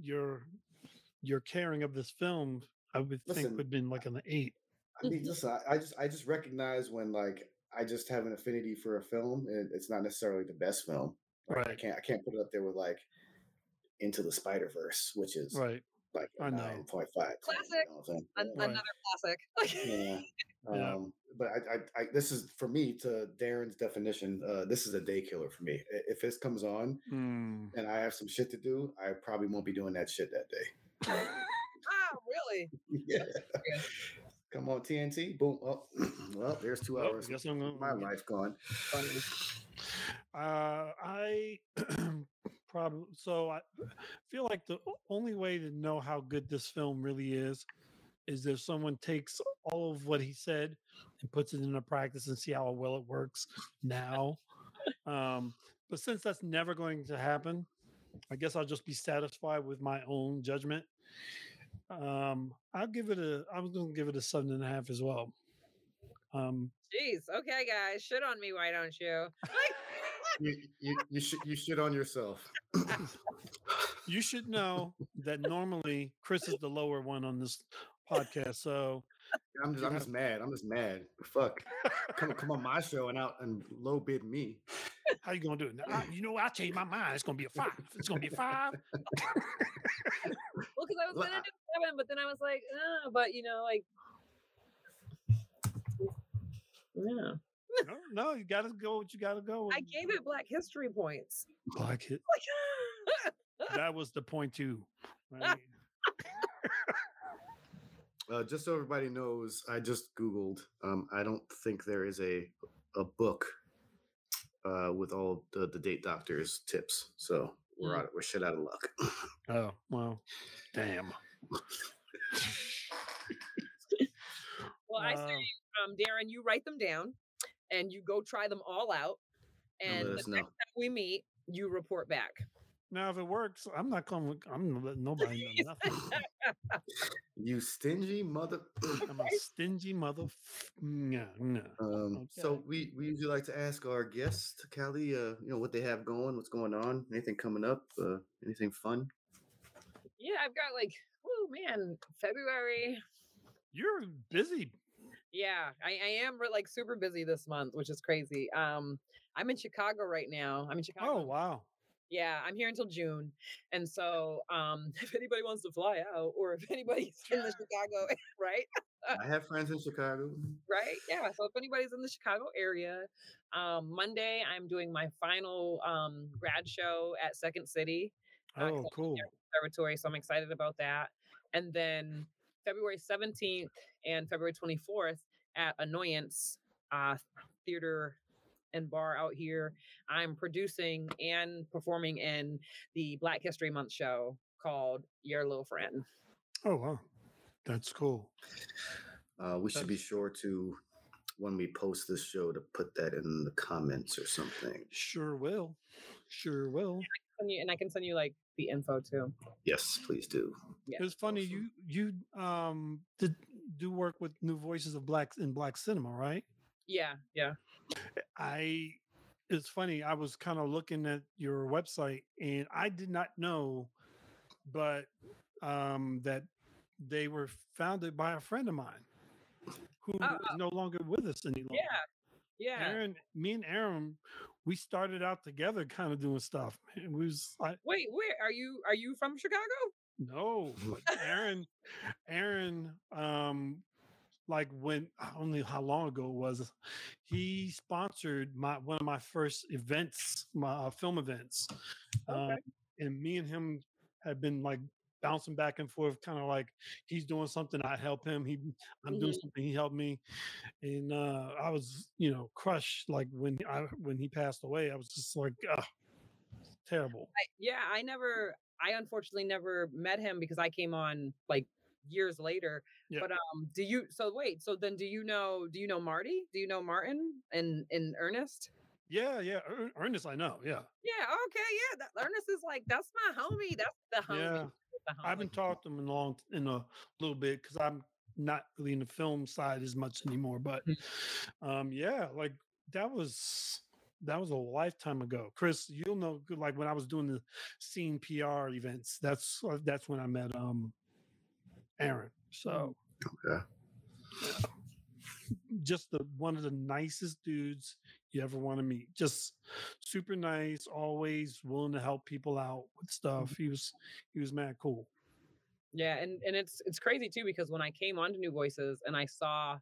your your caring of this film, I would think would have been like an eight. I mean, mm-hmm. listen, I, I just I just recognize when like I just have an affinity for a film, and it's not necessarily the best film. Like, I can't I can't put it up there with like Into the Spider Verse, which is Right. Like I know. nine point five. Classic. You know what I'm? An- Right. Another classic. Yeah. Yeah. Um, but I, I, I, this is for me to Daron's definition. Uh, this is a day killer for me. If this comes on Hmm. and I have some shit to do, I probably won't be doing that shit that day. ah, really? yeah. Come on, TNT. Boom. Oh, well, there's two Well, hours. guess I'm gonna- my life gone. Uh, I probably so I feel like the only way to know how good this film really is is if someone takes all of what he said and puts it into practice and see how well it works now. Um, but since that's never going to happen, I guess I'll just be satisfied with my own judgment. Um, I'll give it a. I'm to give it a seven and a half as well. Um, Jeez. Okay, guys, shit on me. Why don't you? You, you, you, should, you shit on yourself. you should know that normally Chris is the lower one on this podcast. So I'm just, I'm just mad. I'm just mad. Fuck. Come, come on my show and out and low bid me. how you gonna do it? Now, I- you know, I changed my mind. It's gonna be a five. It's gonna be a five. Well, because I was gonna do seven, but then I was like, uh, but you know, like, yeah. No, no, you gotta go. What you gotta go. I gave it Black History points. Black hit. That was the point too. Right? Uh, just so everybody knows, I just Googled. Um, I don't think there is a a book uh, with all the, the date doctors tips. So we're Mm. out. We're shit out of luck. Oh well, damn. Well, I Wow. say, um, Daron, you write them down and you go try them all out. And the us next know. time we meet, you report back. Now, if it works, I'm not going. I'm letting nobody know nothing. you stingy mother. I'm a stingy mother. No, no. Um, So we we usually like to ask our guests, Callie, uh, you know what they have going, what's going on, anything coming up, uh, anything fun. Yeah, I've got like, oh man, February. You're busy. Yeah, I, I am like super busy this month, which is crazy. Um, I'm in Chicago right now. I'm in Chicago. Oh wow. Yeah, I'm here until June. And so um if anybody wants to fly out or if anybody's in the Chicago, right? I have friends in Chicago. right? Yeah. So if anybody's in the Chicago area, um, Monday I'm doing my final um, grad show at Second City uh, Oh, cool. Conservatory. So I'm excited about that. And then February 17th and February 24th at Annoyance uh, Theater and Bar out here, I'm producing and performing in the Black History Month show called Your Little Friend. Oh wow. That's cool. Uh, we should be sure to when we post this show to put that in the comments or something. Sure will. Sure will. And, you, and I can send you like the info too. Yes, please do. Yeah. It's funny you you um did do work with new voices of blacks in black cinema, right? Yeah, yeah. I it's funny. I was kind of looking at your website and I did not know, but um that they were founded by a friend of mine who is Oh, no longer with us any longer. Yeah, yeah. Aaron, me and Aaron, we started out together, kind of doing stuff. man. We was I, Wait, where are you? Are you from Chicago? No, but Aaron, Aaron, um, like when I don't know how long ago it was. He sponsored my one of my first events, my uh, film events, Okay. um, and me and him had been like bouncing back and forth, kind of like he's doing something, I help him. He, I'm doing Mhm. something, he helped me, and uh, I was, you know, crushed. Like when I when he passed away, I was just like, ah, terrible. I, yeah, I never. I unfortunately never met him because I came on like years later. Yeah. But um, do you? So wait. So then, do you know? Do you know Marty? Do you know Martin and in Ernest? Yeah, yeah, Ern- Ernest, I know. Yeah, Yeah. Okay. Yeah. That, Ernest is like that's my homie. That's the homie. yeah. the I haven't homie. talked to him in long in a little bit because I'm not really in the film side as much anymore. But um, yeah, like that was that was a lifetime ago. Chris, you'll know like when I was doing the scene PR events. That's uh, that's when I met um Aaron. So Okay. just the one of the nicest dudes you ever want to meet. Just super nice, always willing to help people out with stuff. He was he was mad cool. Yeah, and and it's it's crazy too because when I came onto New Voices and I saw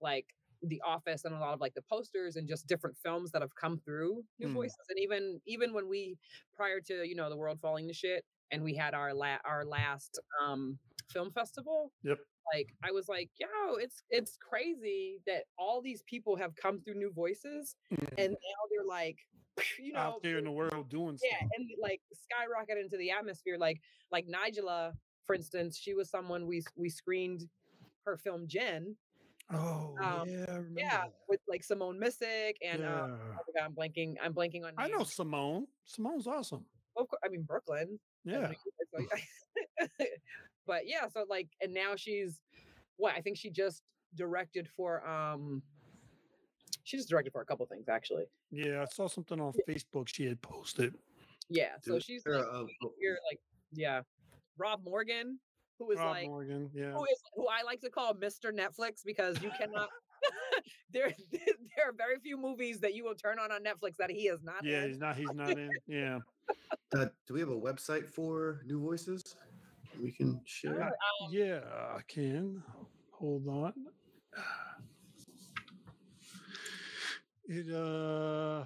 like the office and a lot of like the posters and just different films that have come through New Mm. Voices and even even when we prior to you know the world falling to shit and we had our la- our last um film festival Yep. like I was like yo it's it's crazy that all these people have come through New Voices Mm. and now they're like you know out there in the world doing yeah stuff. and like skyrocket into the atmosphere like like nigela for instance she was someone we we screened her film jen Oh um, yeah, yeah that. with like simone missick and yeah. uh I forgot, i'm blanking i'm blanking on I know. Simone. Simone's awesome. of course, i mean brooklyn Yeah. New York, so- but yeah so like and now she's what i think she just directed for um she just directed for a couple things actually Yeah, I saw something on Facebook she had posted. yeah so Dude, she's like uh, you're like yeah rob morgan who is Rob like Morgan. Yeah. who is who I like to call Mr. Netflix because you cannot. there, there are very few movies that you will turn on on Netflix that he is not Yeah, in. he's not he's not in. Yeah. Uh, do we have a website for New Voices? We can share. Um, Yeah, I can. Hold on. It uh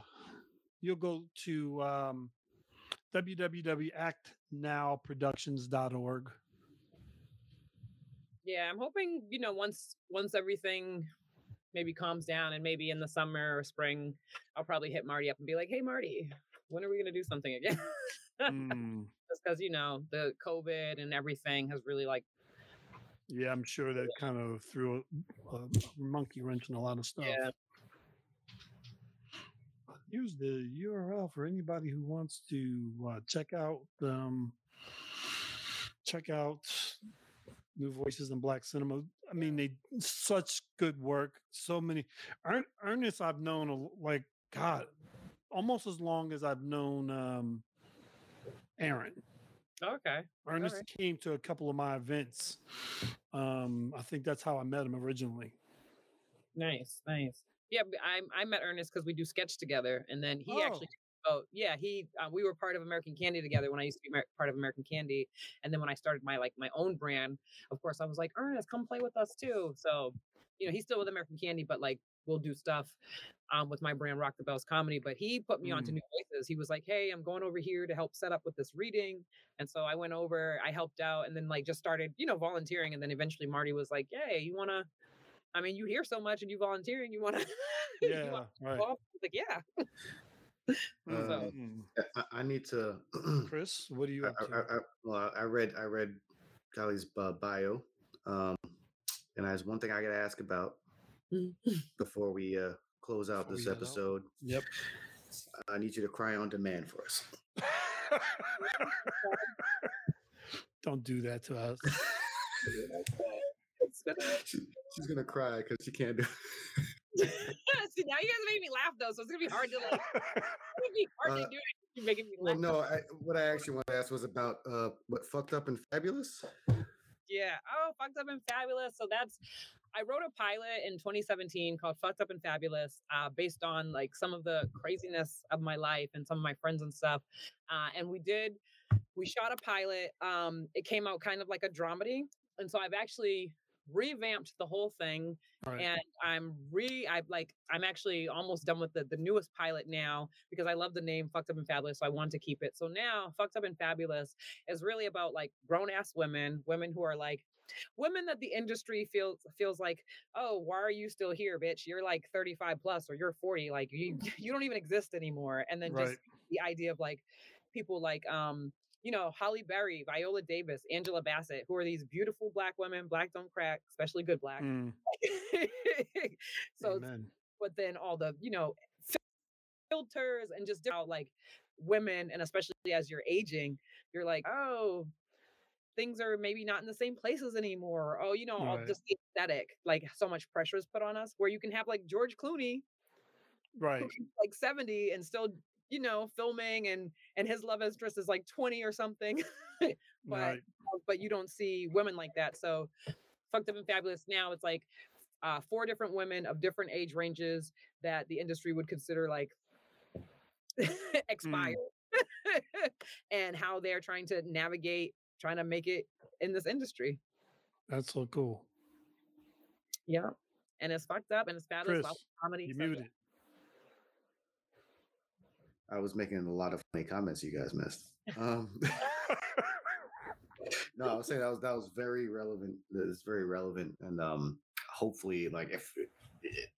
you'll go to um www.actnowproductions.org. Yeah, I'm hoping you know once once everything maybe calms down and maybe in the summer or spring, I'll probably hit Marty up and be like, "Hey, Marty, when are we gonna do something again?" Mm, Just because you know the COVID and everything has really like yeah, I'm sure that kind of threw a, a monkey wrench in a lot of stuff. yeah. Here's the URL for anybody who wants to uh, check out um, check out New Voices in Black Cinema. I mean, they such good work. So many Ern, Ernest I've known like God almost as long as I've known um, Aaron. Okay. Ernest right. came to a couple of my events. Um, I think that's how I met him originally. Nice, nice. Yeah, I, I met Ernest because we do sketch together, and then he Oh. actually. Oh yeah, he uh, we were part of American Candy together when I used to be part of American Candy, and then when I started my like my own brand, of course I was like Ernest, come play with us too. So, you know, he's still with American Candy, but like we'll do stuff um, with my brand Rock the Bells Comedy. But he put me onto Mm. New Voices. He was like, hey, I'm going over here to help set up with this reading, and so I went over, I helped out, and then like just started, you know, volunteering, and then eventually Marty was like, hey, you wanna I mean, you hear so much and you volunteering, you want to, Yeah, you want right. like, yeah. So- Mm. I, I need to. Chris, what do you I, up to? I, I, well, I read I read Kylie's uh, bio, um, and there's one thing I got to ask about before we uh, close out Before this head out? episode. Yep. I need you to cry on demand for us. Don't do that to us. It's gonna- She, she's gonna cry because she can't do. See, now you guys made me laugh though, so it's gonna be hard to like. It's gonna be hard Uh, to do it. You're making me Well, laugh. no. I, what I actually wanted to ask was about uh, what fucked up and fabulous. Yeah. Oh, fucked up and fabulous. So that's I wrote a pilot in 2017 called Fucked Up and Fabulous, uh, based on like some of the craziness of my life and some of my friends and stuff. Uh, and we did we shot a pilot. Um, it came out kind of like a dramedy, and so I've actually revamped the whole thing Right. and I'm re I like I'm actually almost done with the the newest pilot now because I love the name Fucked Up and Fabulous, so I want to keep it. So now Fucked Up and Fabulous is really about like grown ass women, women who are like women that the industry feels feels like, oh, why are you still here, bitch? You're like 35 plus or you're 40, like you you don't even exist anymore. And then just the idea of like people like um you know, Halle Berry, Viola Davis, Angela Bassett, who are these beautiful black women, black don't crack, especially good black. Mm, so but then all the you know filters and just different, like women and especially as you're aging you're like oh things are maybe not in the same places anymore oh you know all Right. just the aesthetic like so much pressure is put on us where you can have like george clooney Right. like 70 and still you know filming and and his love interest is like 20 or something but Right. but you don't see women like that. So fucked up and fabulous now it's like uh, four different women of different age ranges that the industry would consider like expired and how they're trying to navigate trying to make it in this industry That's so cool. yeah and it's fucked up and it's fabulous Chris, comedy you muted. I was making a lot of funny comments you guys missed. Um, no, I was saying that was that was very relevant. It's very relevant, and um, hopefully, like if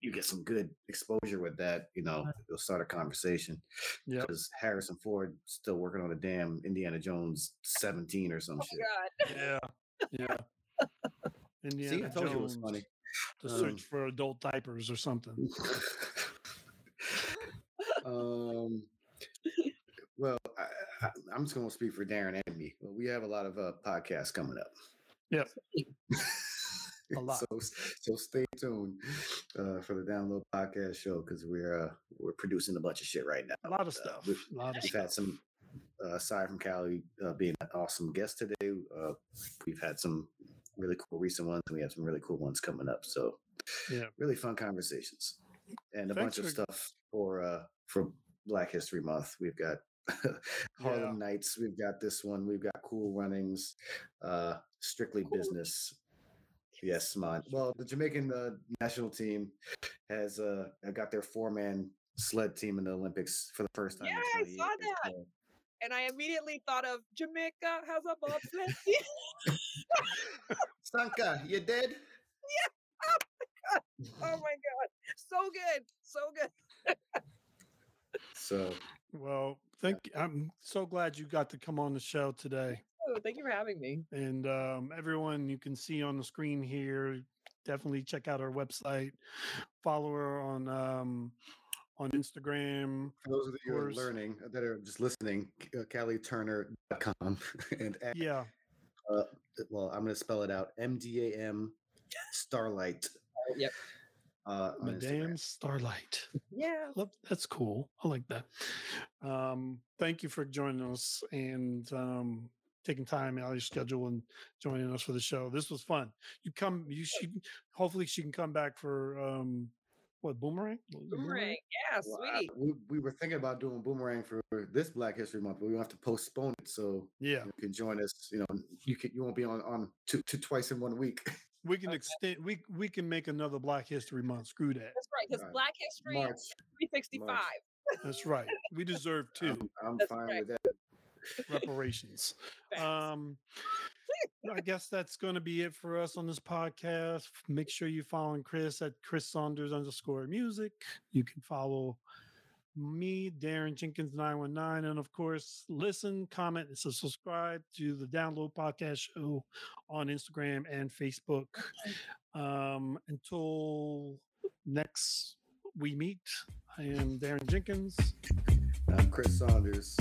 you get some good exposure with that, you know, it'll start a conversation. Yeah. Because Harrison Ford still working on a damn Indiana Jones seventeen or some shit. God. Yeah. Yeah. Indiana See, I told you it was Jones, funny. The Um, search for adult diapers or something. um, well, I, I'm just going to speak for Daron and me. We have a lot of uh, podcasts coming up. Yep. A lot. so, so stay tuned uh, for the Download Podcast Show because we're uh, we're producing a bunch of shit right now. A lot of Uh, stuff. we've, A lot of we've stuff. had some. Uh, aside from Callie uh, being an awesome guest today, uh, we've had some really cool recent ones, and we have some really cool ones coming up. So, Yeah. really fun conversations and a Thanks bunch of stuff for uh for Black History Month. We've got Harlem Nights, we've got this one, we've got Cool Runnings, uh Strictly Business. Yes, man. Well, the Jamaican uh, national team has uh got their four man sled team in the Olympics for the first time. Yeah, I saw that. And I immediately thought of Jamaica has a bobsled team. Sanka, you dead? Yeah. Oh my god, so good, so good. So Well, thank. I'm so glad you got to come on the show today. Oh, thank you for having me. And um, everyone you can see on the screen here, definitely check out our website. Follow her on um, on Instagram. for those of you who are learning that are just listening, uh, CallieTurner.com and at, Yeah, uh, well, I'm going to spell it out: M D A M Starlight. Yep. Uh, Madame Starlight. Yeah. Love, that's cool. I like that. Um, thank you for joining us and um, taking time out of your schedule and joining us for the show. This was fun. You come. You she. Hopefully, she can come back for um, what boomerang? Was it Boomerang. Yeah, Well, I- sweet. we, we were thinking about doing Boomerang for this Black History Month, but we have to postpone it. So Yeah, you can join us. You know, you can you won't be on on two, two twice in one week. we can extend. We we can make another Black History Month. Screw that. That's right, because Right. Black History March. is 365. That's right. We deserve two I'm, I'm fine right. with that. reparations. Um, I guess that's going to be it for us on this podcast. Make sure you following Chris at Chris Saunders underscore music. You can follow me, Daron Jenkins 919, and of course, listen, comment, and so subscribe to the Download Podcast Show on Instagram and Facebook. Um, until next we meet, I am Daron Jenkins, I'm Chris Saunders.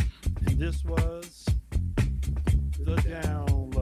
and this was the Down.